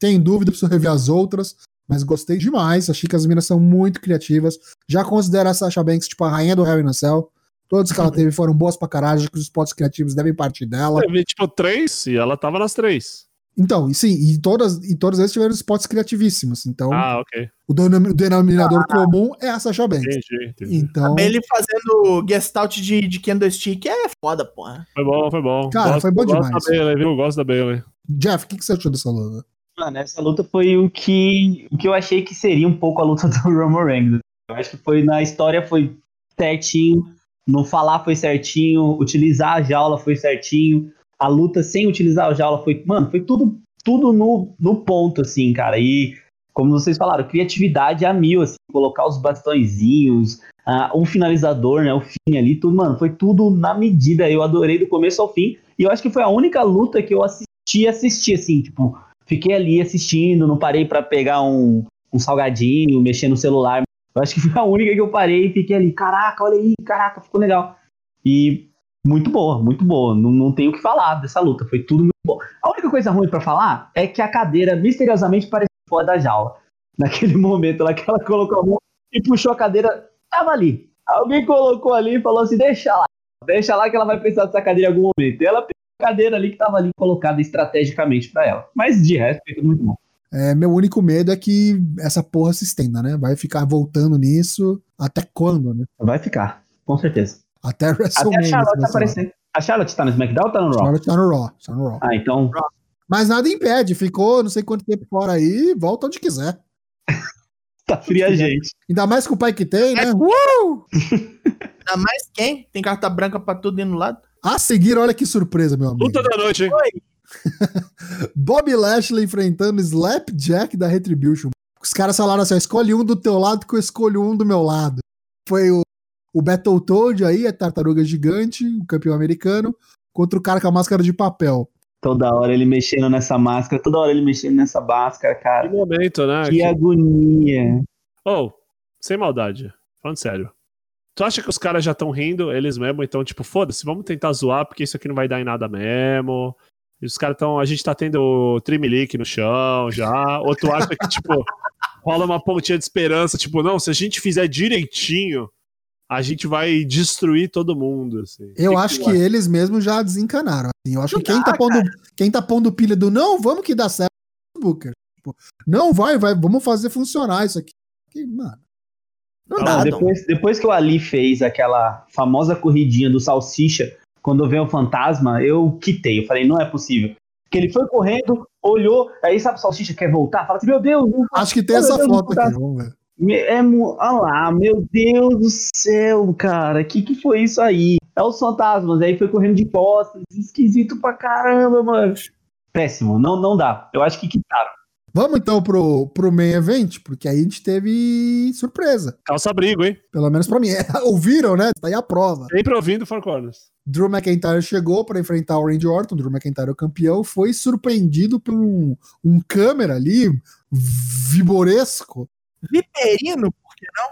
Tem dúvida, preciso rever as outras, mas gostei demais. Achei que as meninas são muito criativas. Já considero a Sasha Banks tipo a rainha do Harry Nacel. Todos que ela teve foram boas pra caralho, acho que os spots criativos devem partir dela. Teve, tipo, três e ela tava nas três. Então, e sim, e todas, e todas eles tiveram spots criativíssimos. Então, Ah, ok. o denom- o denominador comum é a Sasha Banks. Entendi, entendi. Então, Ele fazendo gestalt de, de candlestick é foda, porra. Foi bom, foi bom. Cara, foi bom gosto demais. da Bailey, viu? Eu Gosto da Bailey. Jeff, o que, que você achou dessa luta? Mano, essa luta foi o que, o que eu achei que seria um pouco a luta do Roman Reigns. Eu acho que foi na história foi certinho, no falar foi certinho, utilizar a jaula foi certinho, a luta sem utilizar a jaula foi, mano, foi tudo tudo no, no ponto assim, cara. E como vocês falaram, criatividade a mil, assim, colocar os bastõezinhos, ah, um finalizador, né, o fim ali, tudo, mano, foi tudo na medida. Eu adorei do começo ao fim. E eu acho que foi a única luta que eu assisti, assisti assim, tipo, fiquei ali assistindo, não parei pra pegar um, um salgadinho, mexer no celular. Eu acho que foi a única que eu parei e fiquei ali, caraca, olha aí, caraca, ficou legal. E muito boa, muito boa. Não, não tenho o que falar dessa luta, foi tudo muito bom. A única coisa ruim pra falar é que a cadeira misteriosamente parecia fora da jaula. Naquele momento lá que ela colocou a mão e puxou a cadeira, tava ali. Alguém colocou ali e falou assim: deixa lá, deixa lá que ela vai precisar dessa cadeira em algum momento. E ela pegou a cadeira ali que tava ali colocada estrategicamente pra ela. Mas de resto, foi tudo muito bom. É, meu único medo é que essa porra se estenda, né? Vai ficar voltando nisso até quando, né? Vai ficar, com certeza. Até Até a Charlotte aparecer. A Charlotte tá no SmackDown ou tá no Raw? Charlotte tá no Raw, tá no Raw. Ah, então Mas nada impede, ficou não sei quanto tempo fora aí, volta onde quiser. tá fria a gente. Ainda mais com o pai que tem, É né? Uh! Ainda mais quem? Tem carta branca pra tudo indo no lado? A seguir, olha que surpresa, meu amigo. Luta da noite, hein? Bob Lashley enfrentando Slapjack da Retribution. Os caras falaram assim: escolhe um do teu lado que eu escolho um do meu lado. Foi o, o Battletoad aí, a tartaruga gigante, o campeão americano, contra o cara com a máscara de papel. Toda hora ele mexendo nessa máscara, toda hora ele mexendo nessa máscara, Que cara. momento, né? Que agonia. Oh, sem maldade. Falando sério. Tu acha que os caras já estão rindo, eles mesmo, então, tipo, foda-se, vamos tentar zoar, porque isso aqui não vai dar em nada mesmo. E os caras estão. A gente tá tendo trimelique no chão já. Ou tu acha que, tipo, rola uma pontinha de esperança, tipo, não, se a gente fizer direitinho, a gente vai destruir todo mundo. Assim. Eu Que acho tu que eles mesmos já desencanaram. assim. Eu acho Não que quem dá, tá, pondo, quem tá pondo pilha do não, vamos que dá certo, é o Booker. Tipo, não, vai, vai, vamos fazer funcionar isso aqui. Que, mano, Não Não, dá, depois, depois que o Ali fez aquela famosa corridinha do Salsicha, quando veio o fantasma, eu quitei. Eu falei, não é possível. Que ele foi correndo, olhou, aí sabe, o Salsicha quer voltar? Fala assim, meu Deus, acho que tem essa Deus, foto tá- aqui. Vamos ver. É, olha lá, meu Deus do céu, cara, que que foi isso aí? É os fantasmas, aí foi correndo de costas, esquisito pra caramba, mano. Péssimo, não, não dá. Eu acho que quitaram. Vamos então pro, pro main event, porque aí a gente teve surpresa. Calça abrigo, hein? Pelo menos pra mim. Ouviram, né? Tá aí a prova. Sempre ouvindo Four Corners. Drew McIntyre chegou para enfrentar o Randy Orton. Drew McIntyre é o campeão. Foi surpreendido por um, um câmera ali, viboresco. Viperino, por que não?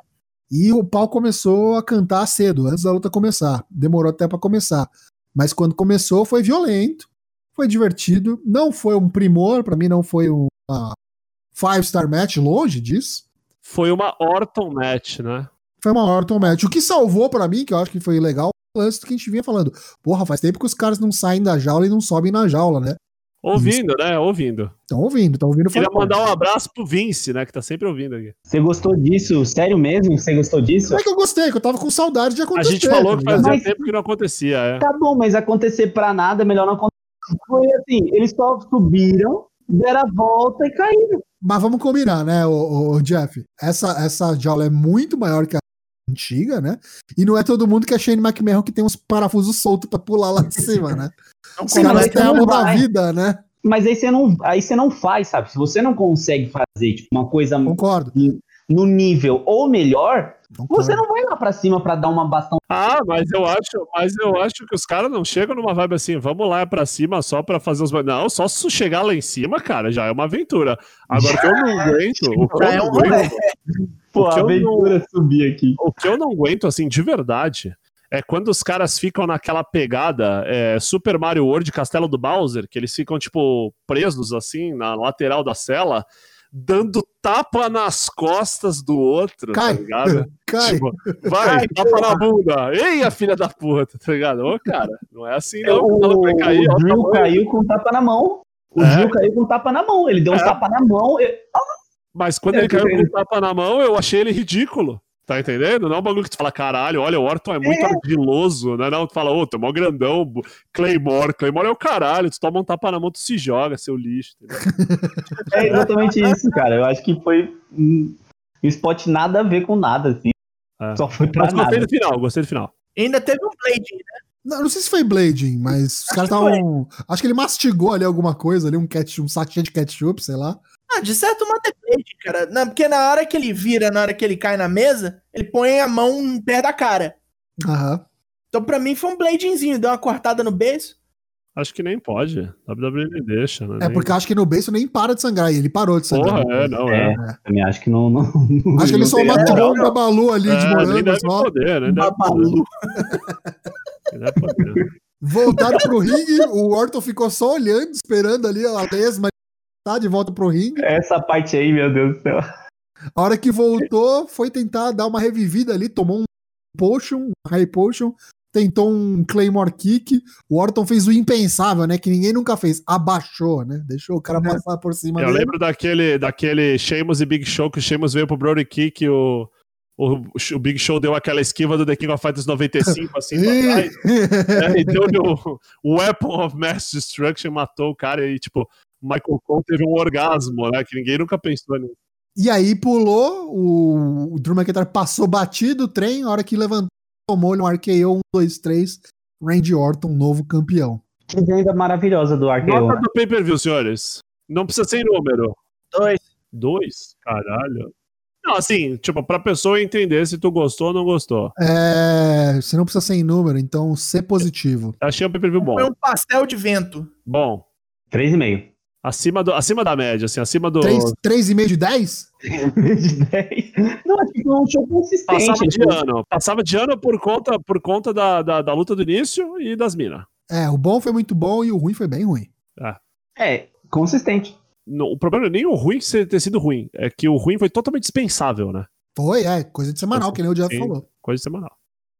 E o pau começou a cantar cedo, antes da luta começar. Demorou até para começar. Mas quando começou, foi violento, foi divertido. Não foi um primor, para mim não foi um five-star match, longe disso. Foi uma Orton match, né? Foi uma Orton match. O que salvou para mim, que eu acho que foi legal, o lance que a gente vinha falando. Porra, faz tempo que os caras não saem da jaula e não sobem na jaula, né? Ouvindo, né? Ouvindo. Estão ouvindo, estão ouvindo. Queria mandar um abraço pro Vince, né? Que tá sempre ouvindo aqui. Você gostou disso? Sério mesmo? Você gostou disso? Como é que eu gostei? Que eu tava com saudade de A acontecer. gente falou que tá fazia? Mas- tempo que não acontecia, é. Tá bom, mas acontecer pra nada é melhor não acontecer. Foi assim, eles só subiram, deram a volta e caíram. Mas vamos combinar, né, o, o Jeff? Essa, essa jaula é muito maior que a antiga, né? E não é todo mundo que é Shane McMahon que tem uns parafusos soltos pra pular lá de cima, né? Não Os Sim, caras mas têm a não mão da vida, né? Mas aí você não, aí você não faz, sabe? Se você não consegue fazer tipo, uma coisa Concordo. no nível ou melhor, você não vai lá pra cima pra dar uma bastão. Ah, mas eu acho, mas eu acho que os caras não chegam numa vibe assim, vamos lá pra cima só pra fazer os. Não, só se chegar lá em cima, cara, já é uma aventura. Agora o que eu não aguento, o que eu é não um rolê. aguento, Pô, a eu aventura subir aqui. o que eu não aguento, assim, de verdade, é quando os caras ficam naquela pegada é, Super Mario World Castelo do Bowser, que eles ficam, tipo, presos, assim, na lateral da cela, dando tapa nas costas do outro, Cai. tá ligado? Cai. Tipo, vai, Cai, tapa na bunda. Ei, a filha da puta, tá ligado? Ô, cara, não é assim não. o vai cair, o Drew tamanho. caiu com tapa na mão. O É. Gil caiu com um tapa na mão. Ele deu um É. tapa na mão. Mas quando É, ele caiu com o tapa na mão, eu achei ele ridículo. Tá entendendo? Não é um bagulho que tu fala, caralho, olha, o Orton é muito ardiloso, né? Não, tu fala, ô, tu é mó grandão, Claymore, Claymore é o caralho, tu toma um tapa na mão, tu se joga, seu lixo. É exatamente isso, cara. Eu acho que foi um spot nada a ver com nada, assim. É. Só foi pra Mas gostei nada. do final, gostei do final. Ainda teve um Blade, né? Não, não sei se foi Blading, mas os caras estavam. Acho que ele mastigou ali alguma coisa, ali, um, ketchup, um de ketchup, sei lá. Ah, de certo modo é Blade, cara. Não, porque na hora que ele vira, na hora que ele cai na mesa, ele põe a mão perto da cara. Aham. Então pra mim foi um Bladingzinho, deu uma cortada no beijo. Acho que nem pode. WWE nem deixa, né? É porque eu acho que no beijo nem para de sangrar, e ele parou de sangrar. Porra, é, não, é. É, também acho que não. não Acho que ele não só matou não, um babalu ali de É, nem morango deve só. poder, né? Babalu. nem deve poder. Voltaram pro ringue, o Orton ficou só olhando, esperando ali a lesma tá de volta pro ringue. Essa parte aí, meu Deus do céu. A hora que voltou, foi tentar dar uma revivida ali, tomou um potion, um high potion, tentou um Claymore Kick. O Orton fez o impensável, né? Que ninguém nunca fez. Abaixou, né? Deixou o cara passar por cima Eu dele. lembro daquele, daquele Sheamus e Big Show, que o Sheamus veio pro Brody Kick e o, o, o Big Show deu aquela esquiva do The King of Fighters 95, assim, pra trás. É, e deu o, o Weapon of Mass Destruction, matou o cara e, tipo, Michael Cole teve um orgasmo, né? Que ninguém nunca pensou nisso. E aí pulou, o, o Drew McIntyre passou batido o trem, a hora que levantou, tomou-lhe um RKO 1, 2, 3, Randy Orton, novo campeão. Que venda maravilhosa do Arqueiro. Nota do pay-per-view, senhores. Não precisa ser em número. Dois. Dois? Caralho. Não, assim, tipo, pra pessoa entender se tu gostou ou não gostou. É, você não precisa ser em número, então ser positivo. Achei um pay-per-view bom. Foi um pastel de vento. Bom. 3,5. Acima, do, acima da média, assim, acima do. 3,5 de 10? de 10. Não, acho que foi um show consistente. Passava de assim. ano. Passava de ano por conta, por conta da, da, da luta do início e das minas. É, o bom foi muito bom e o ruim foi bem ruim. É, consistente. Não, o problema não é nem o ruim ter sido ruim. É que o ruim foi totalmente dispensável, né? Foi, é, coisa de semanal, que nem o Sim. falou. Coisa semanal.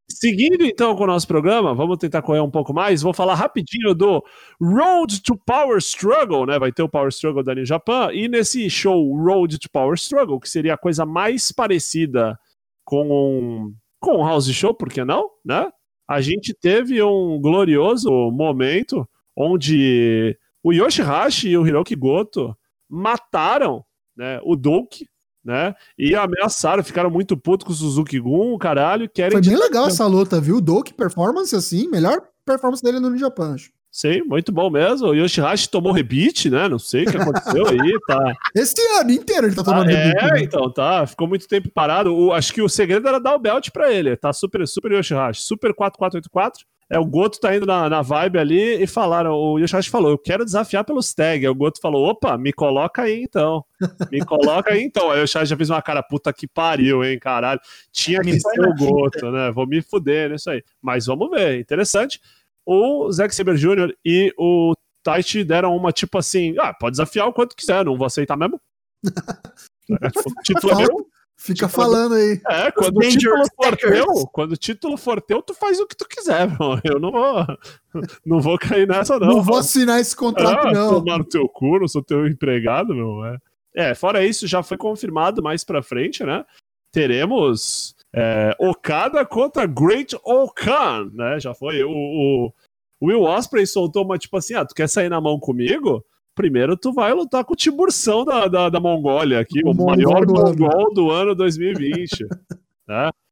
Seguindo então com o nosso programa, vamos tentar correr um pouco mais. Vou falar rapidinho do Road to Power Struggle, né? Vai ter o Power Struggle da New Japan. E nesse show Road to Power Struggle, que seria a coisa mais parecida com um, com um house show, por que não, né? A gente teve um glorioso momento onde o Yoshihashi e o Hiroki Goto mataram né, o Doki, né? E ameaçaram, ficaram muito putos com o Suzuki Gun, caralho, querem Foi bem legal essa luta, viu? Doki, performance assim, melhor performance dele no New Japan. acho. Sim, muito bom mesmo. O Yoshihashi tomou rebite, né? Não sei o que aconteceu aí, tá. Esse ano inteiro ele tá Ah, tomando é, né? então, tá. Ficou muito tempo parado. O- acho que o segredo era dar o belt pra ele. Tá super, super Yoshihashi. Super 4484. É, o Goto tá indo na, na vibe ali e falaram, o Yoshihashi falou, eu quero desafiar pelos tag. Aí o Goto falou, opa, me coloca aí então. Me coloca aí então. Aí o Yoshihashi já fez uma cara, puta que pariu, hein, caralho. Tinha Me que põe ser o Goto, né? Vou me fuder nisso aí. Mas vamos ver, interessante. O Zack Saber Jr. e o Taichi deram uma tipo assim, ah, pode desafiar o quanto quiser, não vou aceitar mesmo. É, o título é meu, Fica Tipo, falando aí. é, quando o título for teu, quando o título for teu, tu faz o que tu quiser, meu. Eu não vou, não vou cair nessa, não. Não, vou assinar esse contrato, ah, não. tomar no teu cu, não sou teu empregado, meu. É. é, fora isso, já foi confirmado mais pra frente, né? Teremos é, Okada contra Great Okan, né? Já foi. O, o, o Will Osprey soltou uma tipo assim: ah, tu quer sair na mão comigo? Primeiro tu vai lutar com o Tiburção da, da, da Mongólia aqui, O o, maior do ano. mongol do ano 2020. né?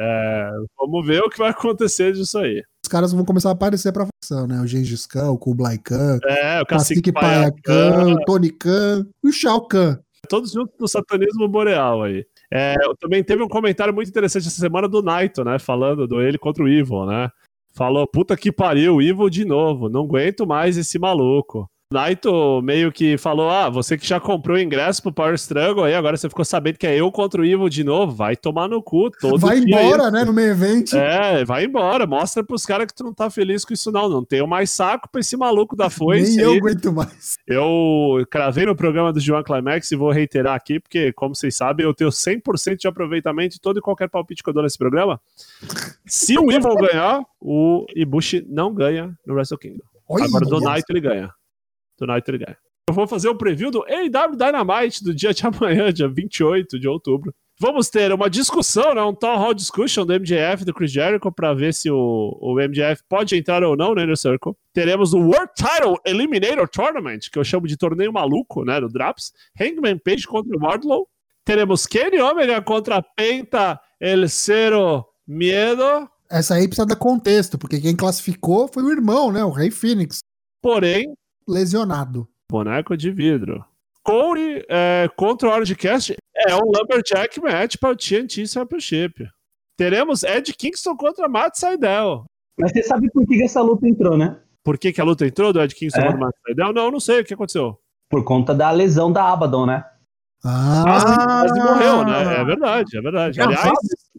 É, vamos ver o que vai acontecer disso aí. Os caras vão começar a aparecer pra facção, né? O Gengis Khan, o Kublai Khan, É, o Cacique Cacique Paia Khan, o Tony Khan e o Shao Kahn. todos juntos no satanismo boreal aí. É, também teve um comentário muito interessante essa semana do Naito, né? Falando do ele contra o Evil, né? Falou, puta que pariu, o Evil de novo, não aguento mais esse maluco. Naito meio que falou: Ah, você que já comprou o ingresso pro Power Struggle aí, agora você ficou sabendo que é eu contra o Evil de novo, vai tomar no cu todo Vai embora, isso. né? No meio evento. É, vai embora, mostra pros caras que tu não tá feliz com isso não, não tenho mais saco pra esse maluco da foice Nem eu aí. aguento mais. Eu cravei no programa do João Climax e vou reiterar aqui, porque, como vocês sabem, eu tenho 100% de aproveitamento em todo e qualquer palpite que eu dou nesse programa. Se o Evil ganhar, o Ibushi não ganha no Wrestle Kingdom. Olha, Agora, do. Naito ele ganha. Do ele ganha. Eu vou fazer o preview do AW Dynamite do dia de amanhã, dia 28 de outubro. Vamos ter uma discussão, né, um Town Hall Discussion do MJF do Chris Jericho para ver se o, o MJF pode entrar ou não no Inner Circle. Teremos o World Title Eliminator Tournament, que eu chamo de torneio maluco, né, do Draps. Hangman Page contra o Wardlow. Teremos Kenny Omega contra Penta El Cero Miedo. Essa aí precisa dar contexto, porque quem classificou foi o irmão, né? O Rei Phoenix, Porém, lesionado. boneco de vidro. Corey é, contra o Orange é um Lumberjack match para o TNT Championship. Teremos Ed Kingston contra Matt Seidel. Mas você sabe por que essa luta entrou, né? Por que, que a luta entrou do Ed Kingston É. contra Matt Seidel? Não, não sei o que aconteceu. Por conta da lesão da Abaddon, né? Quase, Ah, quase morreu, né? É verdade, é verdade. Não, Aliás,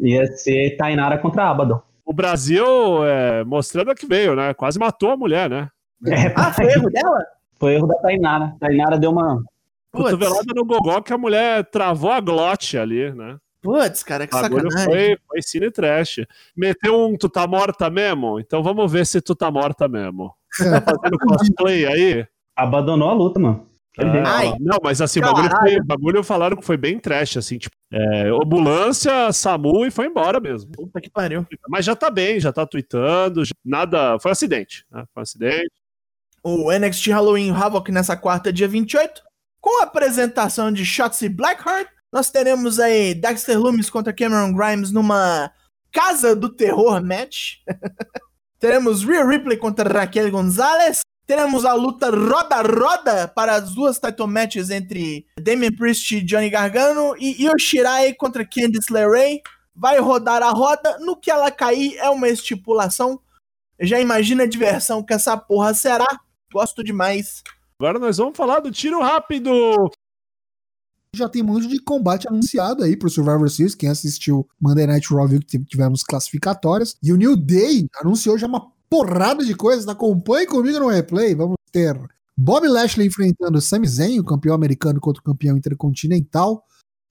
Ia ser Tainara contra Abaddon. o Brasil é, mostrando a que veio, né? Quase matou a mulher, né? É, Ah, foi erro dela? foi erro da Tainara. Tainara deu uma. Cotovelada no gogó que a mulher travou a glote ali, né? putz, cara, que O bagulho sacanagem. foi, foi cine trash. Meteu um tu tá morta mesmo? Então vamos ver se tu tá morta mesmo. é, Fazendo cosplay aí? Abandonou a luta, mano. Ah, Ai. não, mas assim, o bagulho, foi, bagulho falaram que foi bem trash, assim, tipo, é, ambulância, SAMU e foi embora mesmo. Puta que pariu. Mas já tá bem, já tá tweetando, já- nada. Foi um acidente, né? Foi um acidente. O NXT Halloween Havoc nessa quarta, dia 28. Com a apresentação de Shotzi Blackheart, nós teremos aí Dexter Loomis contra Cameron Grimes numa Casa do Terror match. teremos Rhea Ripley contra Raquel Gonzalez. Teremos a luta roda-roda para as duas title matches entre Damian Priest e Johnny Gargano e Io Shirai contra Candice LeRae. Vai rodar a roda, no que ela cair é uma estipulação. Já imagina a diversão que essa porra será. Gosto demais. Agora nós vamos falar do tiro rápido. já tem um monte de combate anunciado aí pro Survivor Series. Quem assistiu Monday Night Raw viu que tivemos classificatórias. E o New Day anunciou já uma porrada de coisas. Acompanhe comigo no replay. Vamos ter Bob Lashley enfrentando Sami Zayn, o campeão americano contra o campeão intercontinental.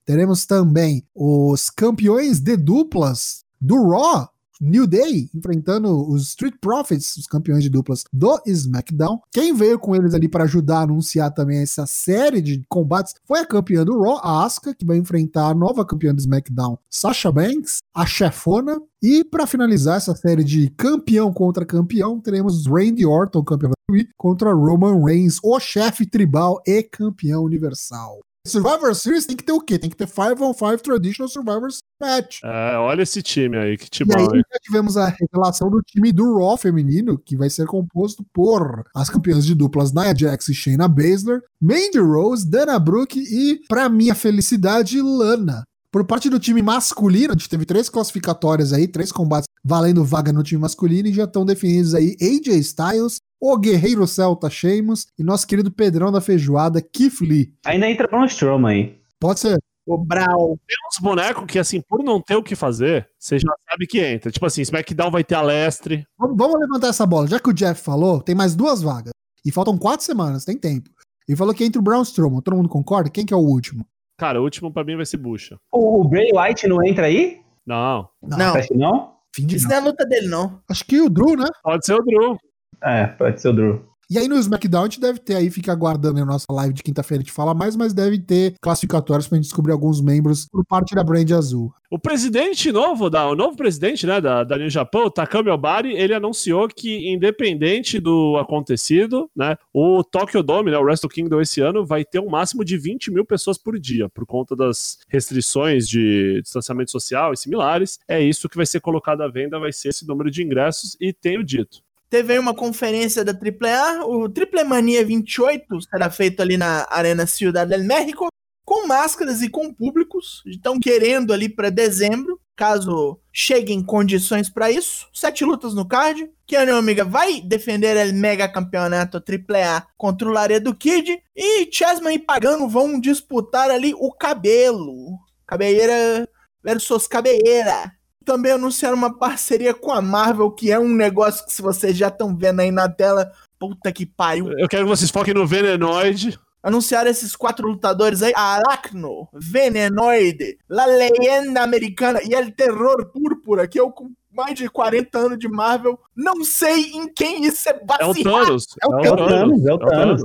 Teremos também os campeões de duplas do Raw, New Day, enfrentando os Street Profits, os campeões de duplas do SmackDown. Quem veio com eles ali para ajudar a anunciar também essa série de combates foi a campeã do Raw, a Asuka, que vai enfrentar a nova campeã do SmackDown, Sasha Banks, a chefona. E para finalizar essa série de campeão contra campeão, teremos Randy Orton, campeão contra Roman Reigns, o chefe tribal e campeão universal. Survivor Series tem que ter o quê? Tem que ter 5 on 5 Traditional Survivor Match. É, olha esse time aí, que E time aí hein? já tivemos a revelação do time do Raw feminino, que vai ser composto por as campeãs de duplas Nia Jax e Shayna Baszler, Mandy Rose, Dana Brooke e, pra minha felicidade, Lana. Por parte do time masculino, a gente teve três classificatórias aí, três combates valendo vaga no time masculino e já estão definidos aí AJ Styles, o Guerreiro Celta Sheamus e nosso querido Pedrão da Feijoada, Keith Lee. Ainda entra Braun Strowman aí. Pode ser. O Brau. Tem uns bonecos que, assim, por não ter o que fazer, você já sabe que entra. Tipo assim, SmackDown vai ter a Lestre. Vamos, vamos levantar essa bola. Já que o Jeff falou, tem mais duas vagas. E faltam quatro semanas, tem tempo. Ele falou que entre o Braun Strowman, todo mundo concorda? Quem que é o último? Cara, o último pra mim vai ser Bucha. O, o Bray White não entra aí? Não, Não, não? Fim de isso não é a luta dele, não. Acho que o Drew, né? pode ser o Drew. É, pode ser o Drew. E aí no SmackDown a gente deve ter aí, fica aguardando a nossa live de quinta-feira de falar mais, mas deve ter classificatórios pra gente descobrir alguns membros por parte da Brand Azul. O presidente novo, da, o novo presidente né, da, da New Japan, o Takami Obari, ele anunciou que, independente do acontecido, né, o Tokyo Dome, né, o Wrestle Kingdom esse ano, vai ter um máximo de 20 mil pessoas por dia, por conta das restrições de distanciamento social e similares. É isso que vai ser colocado à venda, vai ser esse número de ingressos, e tenho dito. Teve aí uma conferência da AAA, o Triple Mania 28 será feito ali na Arena Ciudad del México, com máscaras e com públicos. Estão querendo ali para dezembro, caso cheguem condições para isso. Sete lutas no card. Kenny Omega vai defender o mega campeonato AAA contra o Laredo Kid. E Chessman e Pagano vão disputar ali o cabelo. Cabeleira versus cabeleira também anunciaram uma parceria com a Marvel, que é um negócio que se vocês já estão vendo aí na tela, puta que pariu. Eu quero que vocês foquem no Venenoid. Anunciaram esses quatro lutadores aí, Aracno, Venenoide, La Leyenda Americana e El Terror Púrpura, que eu com mais de 40 anos de Marvel, não sei em quem isso é É o baseado. Thanos. É o Thanos, é o Thanos.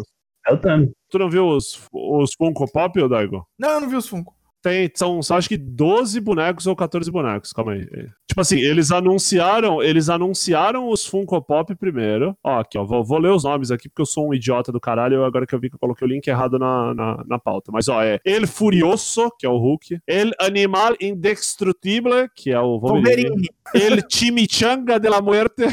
É o Tami. Tu não viu os, os Funko Pop, ô Daigo? Não, eu não vi os Funko. Tem, são, são acho que 12 bonecos ou 14 bonecos, calma aí. Tipo assim, eles anunciaram, eles anunciaram os Funko Pop primeiro. Ó, aqui, ó, vou, vou ler os nomes aqui porque eu sou um idiota do caralho, agora que eu vi que eu coloquei o link errado na, na, na pauta. Mas ó, é El Furioso, que é o Hulk, El Animal Indestructible, que é o Wolverine. El Chimichanga de la Muerte.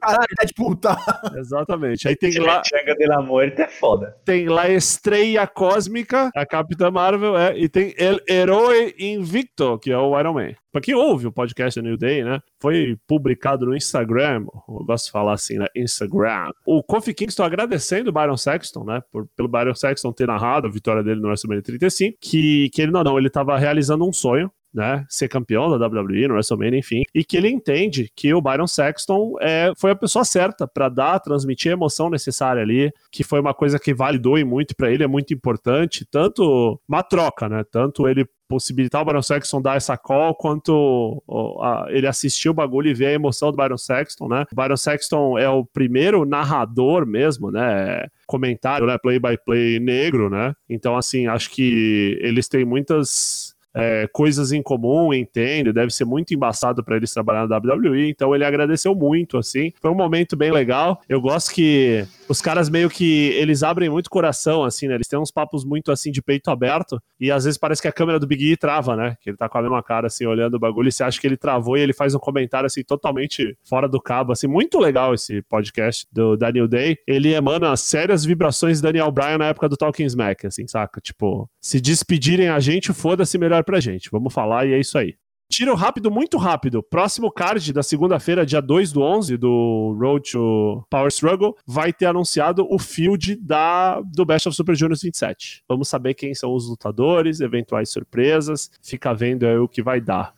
Caralho, tá. Exatamente. Aí tem lá, Chega de la Muerte é foda. tem lá Estreia Cósmica, a Capitã Marvel, é, e tem El Herói Invicto, que é o Iron Man. Pra quem ouve o podcast New Day, né? Foi publicado no Instagram, eu gosto de falar assim, né? Instagram. O Kofi Kingston agradecendo o Byron Sexton, né? Por, pelo Byron Sexton ter narrado a vitória dele no WrestleMania 35, que, que ele não, não, ele tava realizando um sonho, né, ser campeão da WWE no WrestleMania, enfim, e que ele entende que o Byron Saxton é, foi a pessoa certa para dar, transmitir a emoção necessária ali, que foi uma coisa que validou e muito para ele, é muito importante, tanto uma troca, né, tanto ele possibilitar o Byron Saxton dar essa call, quanto ele assistir o bagulho e ver a emoção do Byron Saxton, né? O Byron Saxton é o primeiro narrador mesmo, né? Comentário, né? Play by play negro, né? Então, assim, acho que eles têm muitas é, coisas em comum, entende? Deve ser muito embaçado para eles trabalhar na WWE, então ele agradeceu muito, assim. Foi um momento bem legal. Eu gosto que os caras meio que eles abrem muito coração, assim, né? Eles têm uns papos muito assim de peito aberto e às vezes parece que a câmera do Big E trava, né? Que ele tá com a mesma cara, assim, olhando o bagulho e você acha que ele travou e ele faz um comentário, assim, totalmente fora do cabo, assim. Muito legal esse podcast do Daniel Day. Ele emana sérias vibrações de Daniel Bryan na época do Talking Smack, assim, saca? Tipo, se despedirem a gente, foda-se melhor pra gente. Vamos falar e é isso aí. Tiro rápido, muito rápido. Próximo card da segunda-feira, dia 2 do 11, do Road to Power Struggle, vai ter anunciado o field da, do Best of Super Juniors 27. Vamos saber quem são os lutadores, eventuais surpresas. Fica vendo aí o que vai dar.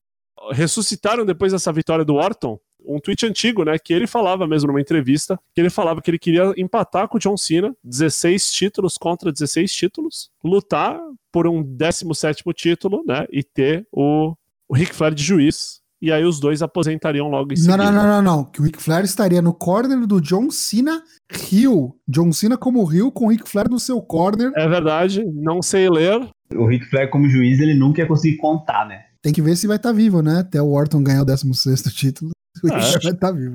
Ressuscitaram depois dessa vitória do Orton um tweet antigo, né? Que ele falava mesmo numa entrevista, que ele falava que ele queria empatar com o John Cena, 16 títulos contra 16 títulos, lutar por um 17 título, né? E ter o, o Ric Flair de juiz. E aí os dois aposentariam logo em Não, seguida. não, não, não, não. Que o Ric Flair estaria no corner do John Cena Rio. John Cena como Rio com o Ric Flair no seu corner. É verdade, não sei ler. O Ric Flair, como juiz, ele nunca ia conseguir contar, né? Tem que ver se vai estar vivo, né? Até o Orton ganhar o 16 título. O Ric. Flair vai estar vivo.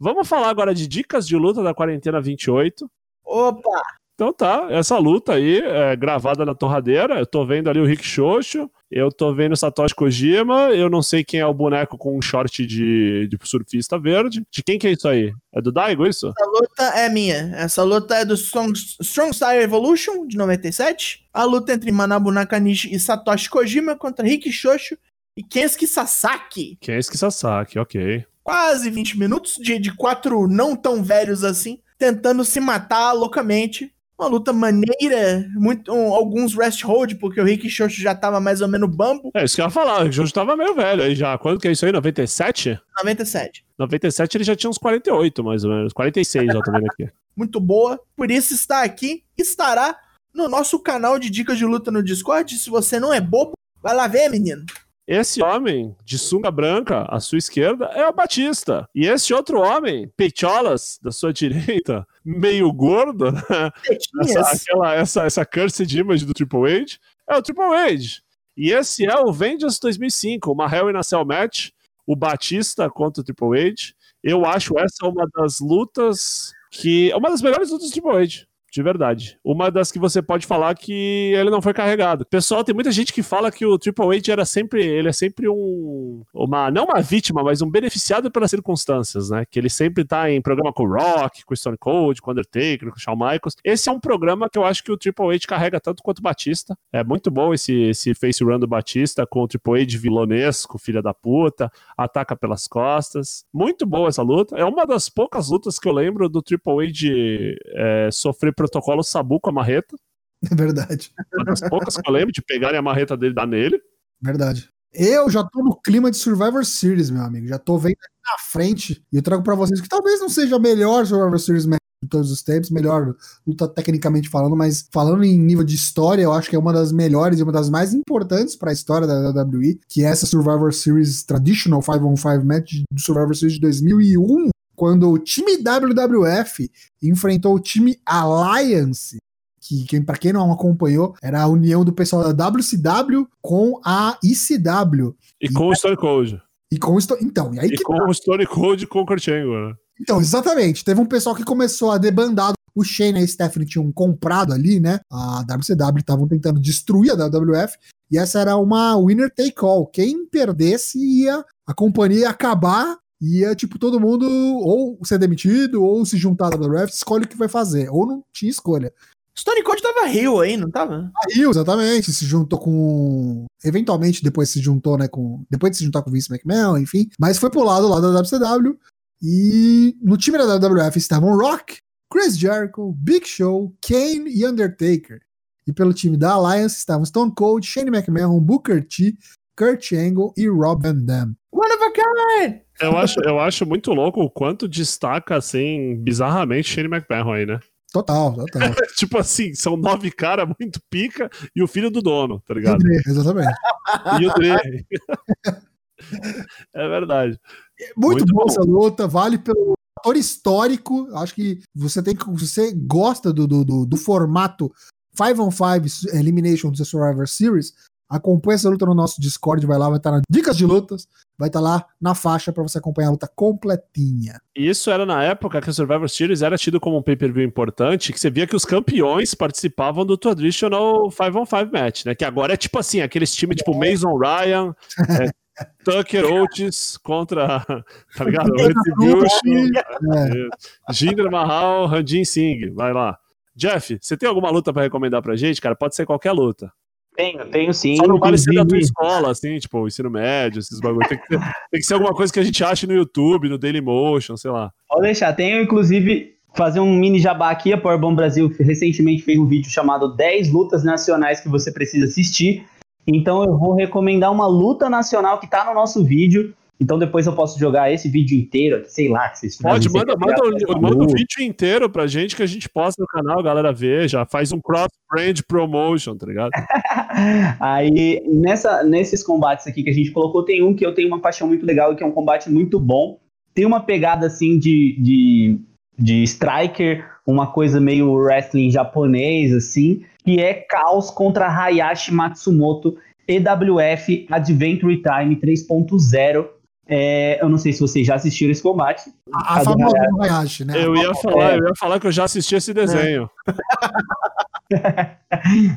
Vamos falar agora de dicas de luta da quarentena 28. Opa! Então tá, essa luta aí é gravada na torradeira. Eu tô vendo ali o Rick Xoxo, eu tô vendo Satoshi Kojima, eu não sei quem é o boneco com um short de, de surfista verde. De quem que é isso aí? É do Daigo isso? Essa luta é minha. Essa luta é do Strong, Strong Style Evolution, de 97. A luta entre Manabu Nakanishi e Satoshi Kojima contra Ricky Shoshu e Kensuke Sasaki. Que Sasaki? Ok. Quase 20 minutos de, de quatro não tão velhos assim, tentando se matar loucamente. Uma luta maneira, muito, um- alguns rest hold, porque o Ricky Shoshu já tava mais ou menos bambo. É isso que eu ia falar, o Jojo tava meio velho aí já. Quando que é isso aí? 97? 97. 97 ele já tinha uns 48, mais ou menos. 46, já tô vendo aqui. muito boa. Por isso está aqui, estará no nosso canal de dicas de luta no Discord. Se você não é bobo, vai lá ver, menino. Esse homem de sunga branca à sua esquerda é o Batista. E esse outro homem, peitolas, da sua direita, meio gordo, né? essa, aquela, essa, essa cursed image do Triple H, é o Triple H. E esse é o Vengeance 2005, uma Hell in a Cell match, o Batista contra o Triple H. Eu acho essa uma das lutas que... Uma das melhores lutas do Triple H. De verdade. Uma das que você pode falar que ele não foi carregado. Pessoal, tem muita gente que fala que o Triple H era sempre. Ele é sempre um. Uma, não uma vítima, mas um beneficiado pelas circunstâncias, né? Que ele sempre tá em programa com o Rock, com o Stone Cold, com o Undertaker, com o Shawn Michaels. Esse é um programa que eu acho que o Triple H carrega tanto quanto o Batista. É muito bom esse, esse face run do Batista com o Triple H vilonesco, filha da puta, ataca pelas costas. Muito boa essa luta. É uma das poucas lutas que eu lembro do Triple H é, sofrer protocolo Sabu com a marreta. É verdade. Uma das poucas que eu lembro de pegarem a marreta dele e dar nele. Verdade. Eu já tô no clima de Survivor Series, meu amigo. Já tô vendo aqui na frente. E eu trago pra vocês que talvez não seja a melhor Survivor Series match de todos os tempos, melhor luta tecnicamente falando, mas falando em nível de história, eu acho que é uma das melhores e uma das mais importantes pra história da WWE, que é essa Survivor Series Traditional 5 on 5 match do Survivor Series de 2001, quando o time WWF enfrentou o time Alliance, que, que para quem não acompanhou, era a união do pessoal da WCW com a ICW. E com o Stone Cold. E com o Sto- Então, e aí E que com tá. o Stone Cold e com o Kurt Angle, né? Então, exatamente. Teve um pessoal que começou a debandar. O Shane e a Stephanie tinham comprado ali, né? A WCW estavam tentando destruir a WWF. E essa era uma winner take all. Quem perdesse ia. A companhia ia acabar. Ia, tipo, todo mundo ou ser demitido ou se juntar à WWF. Escolhe o que vai fazer. Ou não tinha escolha. Stone Cold tava Rio aí, não tava? Aí, exatamente, se juntou com. Eventualmente, depois se juntou, né? Com. Depois de se juntar com o Vince McMahon, enfim. Mas foi pro lado lá da WCW. E no time da WWF estavam Rock, Chris Jericho, Big Show, Kane e Undertaker. E pelo time da Alliance estavam Stone Cold, Shane McMahon, Booker T, Kurt Angle e Rob Van Dam. One of a kind! Eu acho, eu acho muito louco o quanto destaca, assim, bizarramente Shane McMahon aí, né? Total, total. tipo assim, são nove caras muito pica e o filho do dono, tá ligado? Exatamente. E o Dre. é verdade. Muito, Muito boa essa luta, vale pelo fator histórico. Acho que você tem que. Você gosta do, do, do, do formato 5 on 5 Elimination do Survivor Series. Acompanha essa luta no nosso Discord, vai lá, vai estar na Dicas de Lutas, vai estar lá na faixa para você acompanhar a luta completinha. Isso era na época que o Survivor Series era tido como um pay-per-view importante, que você via que os campeões participavam do traditional 5-on-5 match, né? Que agora é tipo assim, aqueles times tipo Mason Ryan, é, Tucker Oates contra, tá ligado? Retribution, é, Jinder Mahal, Ranjin Singh, vai lá. Jeff, você tem alguma luta pra recomendar pra gente, cara? Pode ser qualquer luta. Tenho, tenho sim. Só não vale ser da tua escola, assim, tipo, ensino médio, esses bagulho. Tem que, ser, tem que ser alguma coisa que a gente ache no YouTube, no Dailymotion, sei lá. Pode deixar. Tenho, inclusive, fazer um mini jabá aqui. A Powerbomb Brasil recentemente fez um vídeo chamado 10 lutas nacionais que você precisa assistir. Então eu vou recomendar uma luta nacional que tá no nosso vídeo. Então depois eu posso jogar esse vídeo inteiro, aqui, sei lá, que vocês Pode, fazem, manda, manda, o- manda o vídeo inteiro pra gente que a gente posta no canal, a galera veja, faz um cross-brand promotion, tá ligado? Aí, nessa, nesses combates aqui que a gente colocou, tem um que eu tenho uma paixão muito legal, que é um combate muito bom. Tem uma pegada, assim, de, de, de striker, uma coisa meio wrestling japonês, assim, que é Caos contra Hayashi Matsumoto, EWF Adventure Time 3.0. É, eu não sei se vocês já assistiram esse combate. A, a famosa do Hayashi, né? Eu ia falar, eu ia falar que eu já assisti esse desenho.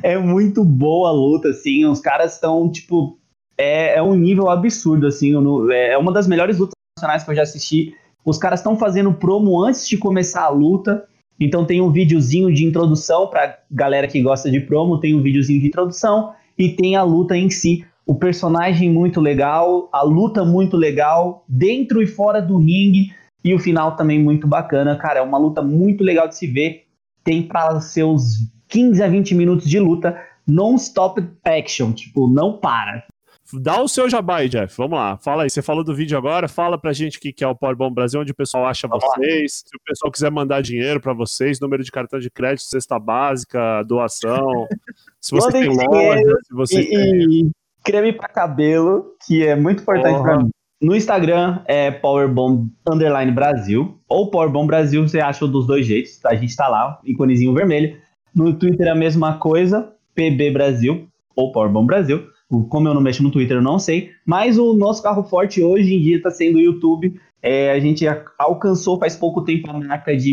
é muito boa a luta, assim. Os caras estão, tipo. É, é um nível absurdo, assim. eu não- É uma das melhores lutas nacionais que eu já assisti. Os caras estão fazendo promo antes de começar a luta. Então tem um videozinho de introdução pra galera que gosta de promo, tem um videozinho de introdução e tem a luta em si. O personagem muito legal, a luta muito legal, dentro e fora do ringue, e o final também muito bacana. Cara, é uma luta muito legal de se ver. Tem para seus 15 a 20 minutos de luta non-stop action, tipo, não para. Dá o seu jabá aí, Jeff. Vamos lá. Fala aí. Você falou do vídeo agora. Fala pra gente o que é o Powerbomb Brasil, onde o pessoal acha Vamos lá. vocês. Se o pessoal quiser mandar dinheiro pra vocês, número de cartão de crédito, cesta básica, doação. Se você Mandem tem loja, se você E, tem. e creme para cabelo, que é muito importante Porra. pra mim. No Instagram é Powerbomb Underline Brasil, ou Powerbomb Brasil, você acha dos dois jeitos, a gente tá lá, íconezinho vermelho. No Twitter é a mesma coisa, PB Brasil, ou Powerbomb Brasil. Como eu não mexo no Twitter, eu não sei. Mas o nosso carro forte hoje em dia tá sendo o YouTube. É, a gente alcançou faz pouco tempo a marca de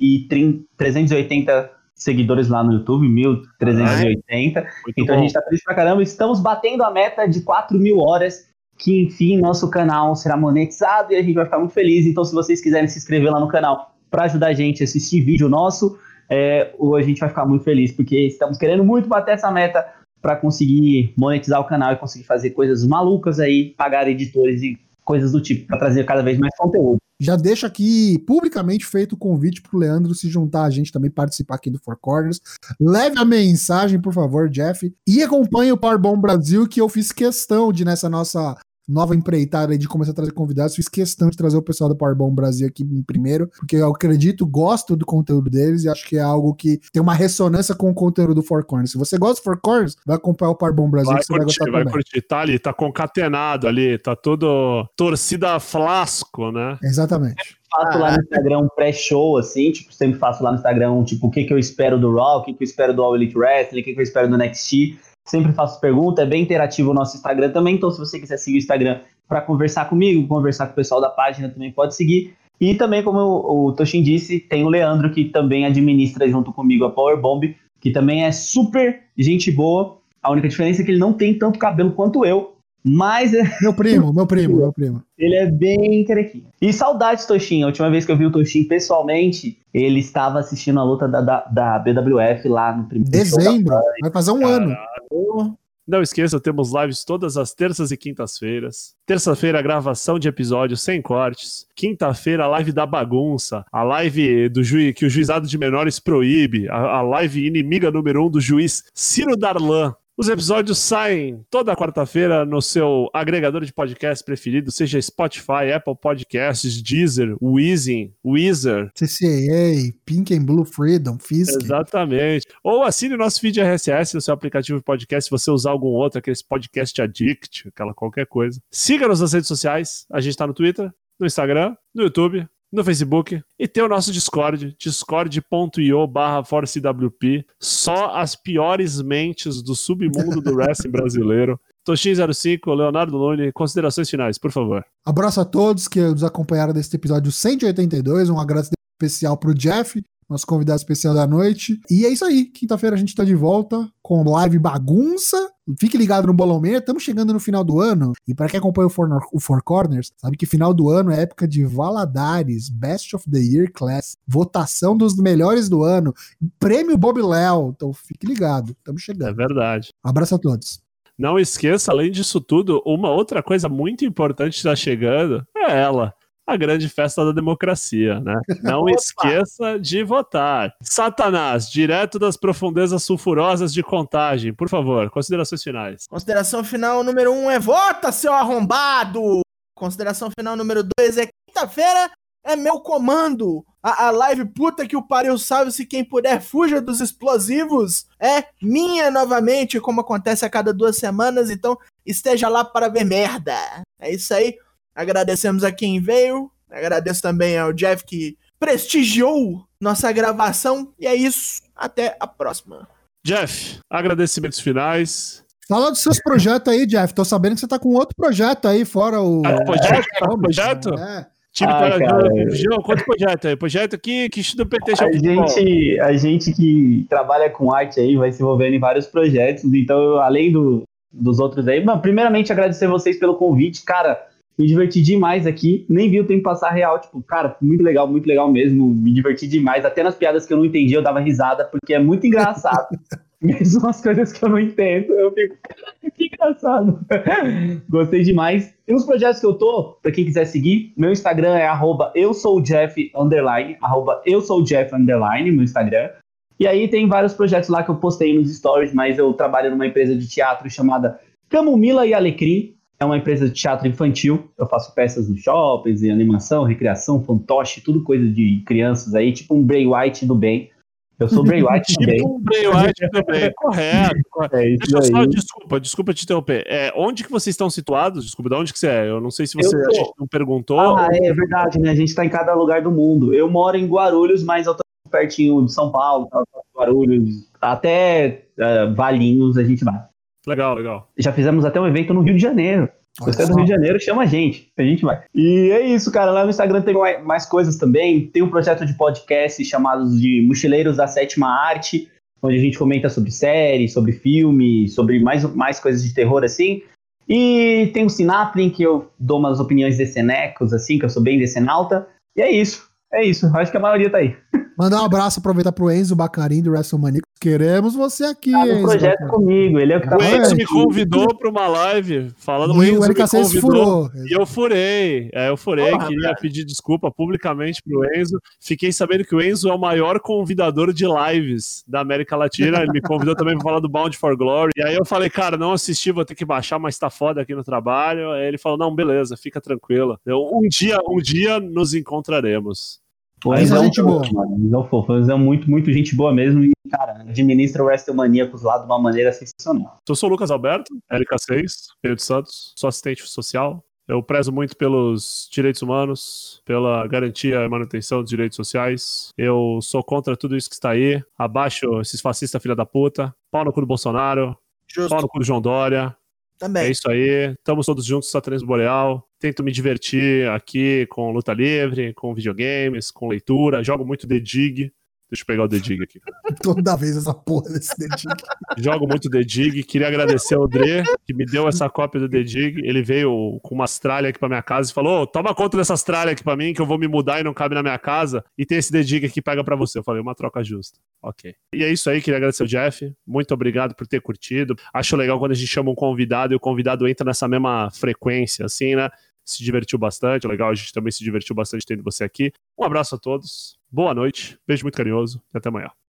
1.380 seguidores lá no YouTube, 1.380. Muito Então a bom. gente tá feliz pra caramba. Estamos batendo a meta de 4 mil horas, que enfim, nosso canal será monetizado e a gente vai ficar muito feliz. Então, se vocês quiserem se inscrever lá no canal para ajudar a gente a assistir vídeo nosso, é, o- a gente vai ficar muito feliz, porque estamos querendo muito bater essa meta para conseguir monetizar o canal e conseguir fazer coisas malucas aí, pagar editores e coisas do tipo, para trazer cada vez mais conteúdo. Já deixo aqui publicamente feito o convite pro Leandro se juntar a gente também, participar aqui do Four Corners. Leve a mensagem, por favor, Jeff. E acompanhe o Powerbomb Brasil, que eu fiz questão de, nessa nossa nova empreitada aí de começar a trazer convidados, fiz questão de trazer o pessoal do Powerbomb Brasil aqui em primeiro, porque eu acredito, gosto do conteúdo deles e acho que é algo que tem uma ressonância com o conteúdo do Four Corners. Se você gosta do Four Corners, vai acompanhar o Powerbomb Brasil Vai que você vai curtir, gostar vai também. curtir. Tá ali, tá concatenado ali, tá tudo torcida flasco, né? Exatamente. faço lá no Instagram um pré-show, assim, tipo, sempre faço lá no Instagram, tipo, o que, que eu espero do Raw, o que, que eu espero do All Elite Wrestling, o que, que eu espero do NXT. Sempre faço pergunta, é bem interativo o nosso Instagram também, então se você quiser seguir o Instagram para conversar comigo, conversar com o pessoal da página, também pode seguir. E também, como o, o Toshin disse, tem o Leandro, que também administra junto comigo a Powerbomb, que também é super gente boa. A única diferença é que ele não tem tanto cabelo quanto eu, mas Meu primo, meu primo, meu primo. ele é bem carequinho. E saudades, Toshin. A última vez que eu vi o Toshin pessoalmente, ele estava assistindo a luta da, da, da BWF lá no primeiro Dezembro, vai fazer um ano. Não esqueça, temos lives todas as terças e quintas-feiras. Terça-feira, gravação de episódios sem cortes. Quinta-feira, live da bagunça. A live do juiz que o juizado de menores proíbe. A, a live inimiga número um do juiz Ciro Darlan. Os episódios saem toda quarta-feira no seu agregador de podcast preferido, seja Spotify, Apple Podcasts, Deezer, Weezing, Weezer, CCA, Pink and Blue Freedom, Fisk. Exatamente. Ou assine o nosso feed RSS no seu aplicativo de podcast, se você usar algum outro, aqueles podcast addict, aquela qualquer coisa. Siga-nos nas redes sociais. A gente tá no Twitter, no Instagram, no YouTube, no Facebook e tem o nosso Discord, discord.io barra ForceWP. Só as piores mentes do submundo do wrestling brasileiro. Toshin05, Leonardo Lune, considerações finais, por favor. Abraço a todos que nos acompanharam desse episódio 182. Um agradecimento especial pro Jeff, nosso convidado especial da noite. E é isso aí. Quinta-feira a gente tá de volta com live bagunça. Fique ligado no Bolão Meia. Estamos chegando no final do ano. E para quem acompanha o Four, o Four Corners, sabe que final do ano é época de Valadares, Best of the Year Class, votação dos melhores do ano, prêmio Bob Léo. Então fique ligado. Estamos É chegando. verdade. Abraço a todos. Não esqueça, além disso tudo, uma outra coisa muito importante está chegando é ela. A grande festa da democracia, né? Não esqueça de votar. Satanás, direto das profundezas sulfurosas de contagem. Por favor, considerações finais. Consideração final número um é vota, seu arrombado! Consideração final número dois é quinta-feira é meu comando. A, a live puta que o pariu salve-se quem puder fuja dos explosivos é minha novamente, como acontece a cada duas semanas, então esteja lá para ver merda. É isso aí. Agradecemos a quem veio. Agradeço também ao Jeff que prestigiou nossa gravação. E é isso. Até a próxima. Jeff, agradecimentos finais. Fala dos seus projetos aí, Jeff. Tô sabendo que você tá com outro projeto aí, fora o. Ah, projeto? Tá com projeto? É. Time Ah, para. João, quanto projeto aí? Projeto aqui que estuda PT A gente, a gente que trabalha com arte aí vai se envolvendo em vários projetos, então além do, dos outros aí, mas, primeiramente agradecer vocês pelo convite, cara, me diverti demais aqui, nem vi o tempo passar real, tipo, cara, muito legal, muito legal mesmo, me diverti demais, até nas piadas que eu não entendi eu dava risada, porque é muito engraçado, mesmo as coisas que eu não entendo, eu fico, "Cara, que engraçado, gostei demais. E os projetos que eu tô, pra quem quiser seguir, meu Instagram é arroba eu sou Jeff, underline, arroba eu sou Jeff, underline, meu Instagram. E aí tem vários projetos lá que eu postei nos stories, mas eu trabalho numa empresa de teatro chamada Camomila e Alecrim. É uma empresa de teatro infantil. Eu faço peças no shoppings, e animação, recreação, fantoche, tudo coisa de crianças aí, tipo um Bray White do bem. Eu sou Bray White também. Tipo um Bray Wyatt também. Correto. correto. É Deixa eu só, desculpa, desculpa te interromper. É, onde que vocês estão situados? Desculpa, de onde que você é? Eu não sei se você não perguntou. Ah, é verdade, né? A gente tá em cada lugar do mundo. Eu moro em Guarulhos, mas eu tô pertinho de São Paulo? Guarulhos, até eh, Valinhos a gente vai. Legal, legal. Já fizemos até um evento no Rio de Janeiro. Se você é do Rio de Janeiro, chama a gente. A gente vai. E é isso, cara. Lá no Instagram tem mai- mais coisas também. Tem um projeto de podcast chamado de Mochileiros da Sétima Arte, onde a gente comenta sobre série, sobre filme, sobre mais, mais coisas de terror, assim. E tem o Sinaplin, que eu dou umas opiniões decenecos, assim, que eu sou bem decenalta. E é isso. É isso. Acho que a maioria tá aí. Mandar um abraço, aproveitar pro Enzo Bacarim do WrestleMania. Queremos você aqui, Tá no Enzo. projeto Bacarin. comigo. Ele é o que tá O Enzo me convidou para uma live falando o E o Enzo me LKC convidou. furou. E eu furei, é, eu furei, Porra, queria cara. pedir desculpa publicamente pro Enzo. Fiquei sabendo que o Enzo é o maior convidador de lives da América Latina. Ele me convidou também para falar do Bound for Glory. E aí eu falei, cara, não assisti, vou ter que baixar, mas tá foda aqui no trabalho. Aí ele falou, não, beleza, fica tranquilo. Eu, um dia, um dia nos encontraremos. O Mas é um gente boa. fofo, mano. O Enzo é um fofo. Enzo é muito, muito gente boa mesmo. E, cara, administra o WrestleManiacos lá de uma maneira sensacional. Eu sou o Lucas Alberto, LK6, Pedro de Santos, sou assistente social. Eu prezo muito pelos direitos humanos, pela garantia e manutenção dos direitos sociais. Eu sou contra tudo isso que está aí. Abaixo esses fascistas filha da puta. Pau no cu do Bolsonaro. Justo. Pau no cu do João Dória. Também. É isso aí. Estamos todos juntos Satanismo Boreal. Tento me divertir aqui com luta livre, com videogames, com leitura. Jogo muito The Dig. Deixa eu pegar o The Dig aqui. Toda vez essa porra desse dedinho. Jogo muito The Dig. Queria agradecer ao Dre, que me deu essa cópia do The Dig. Ele veio com umas tralhas aqui pra minha casa e falou: "Ô, toma conta dessas tralhas aqui pra mim, que eu vou me mudar e não cabe na minha casa. E tem esse The Dig aqui, pega pra você. Eu falei: uma troca justa. Ok. E é isso aí, queria agradecer ao Jeff. Muito obrigado por ter curtido. Acho legal quando a gente chama um convidado e o convidado entra nessa mesma frequência, assim, né? Se divertiu bastante. Legal, a gente também se divertiu bastante tendo você aqui. Um abraço a todos. Boa noite. Beijo muito carinhoso e até amanhã.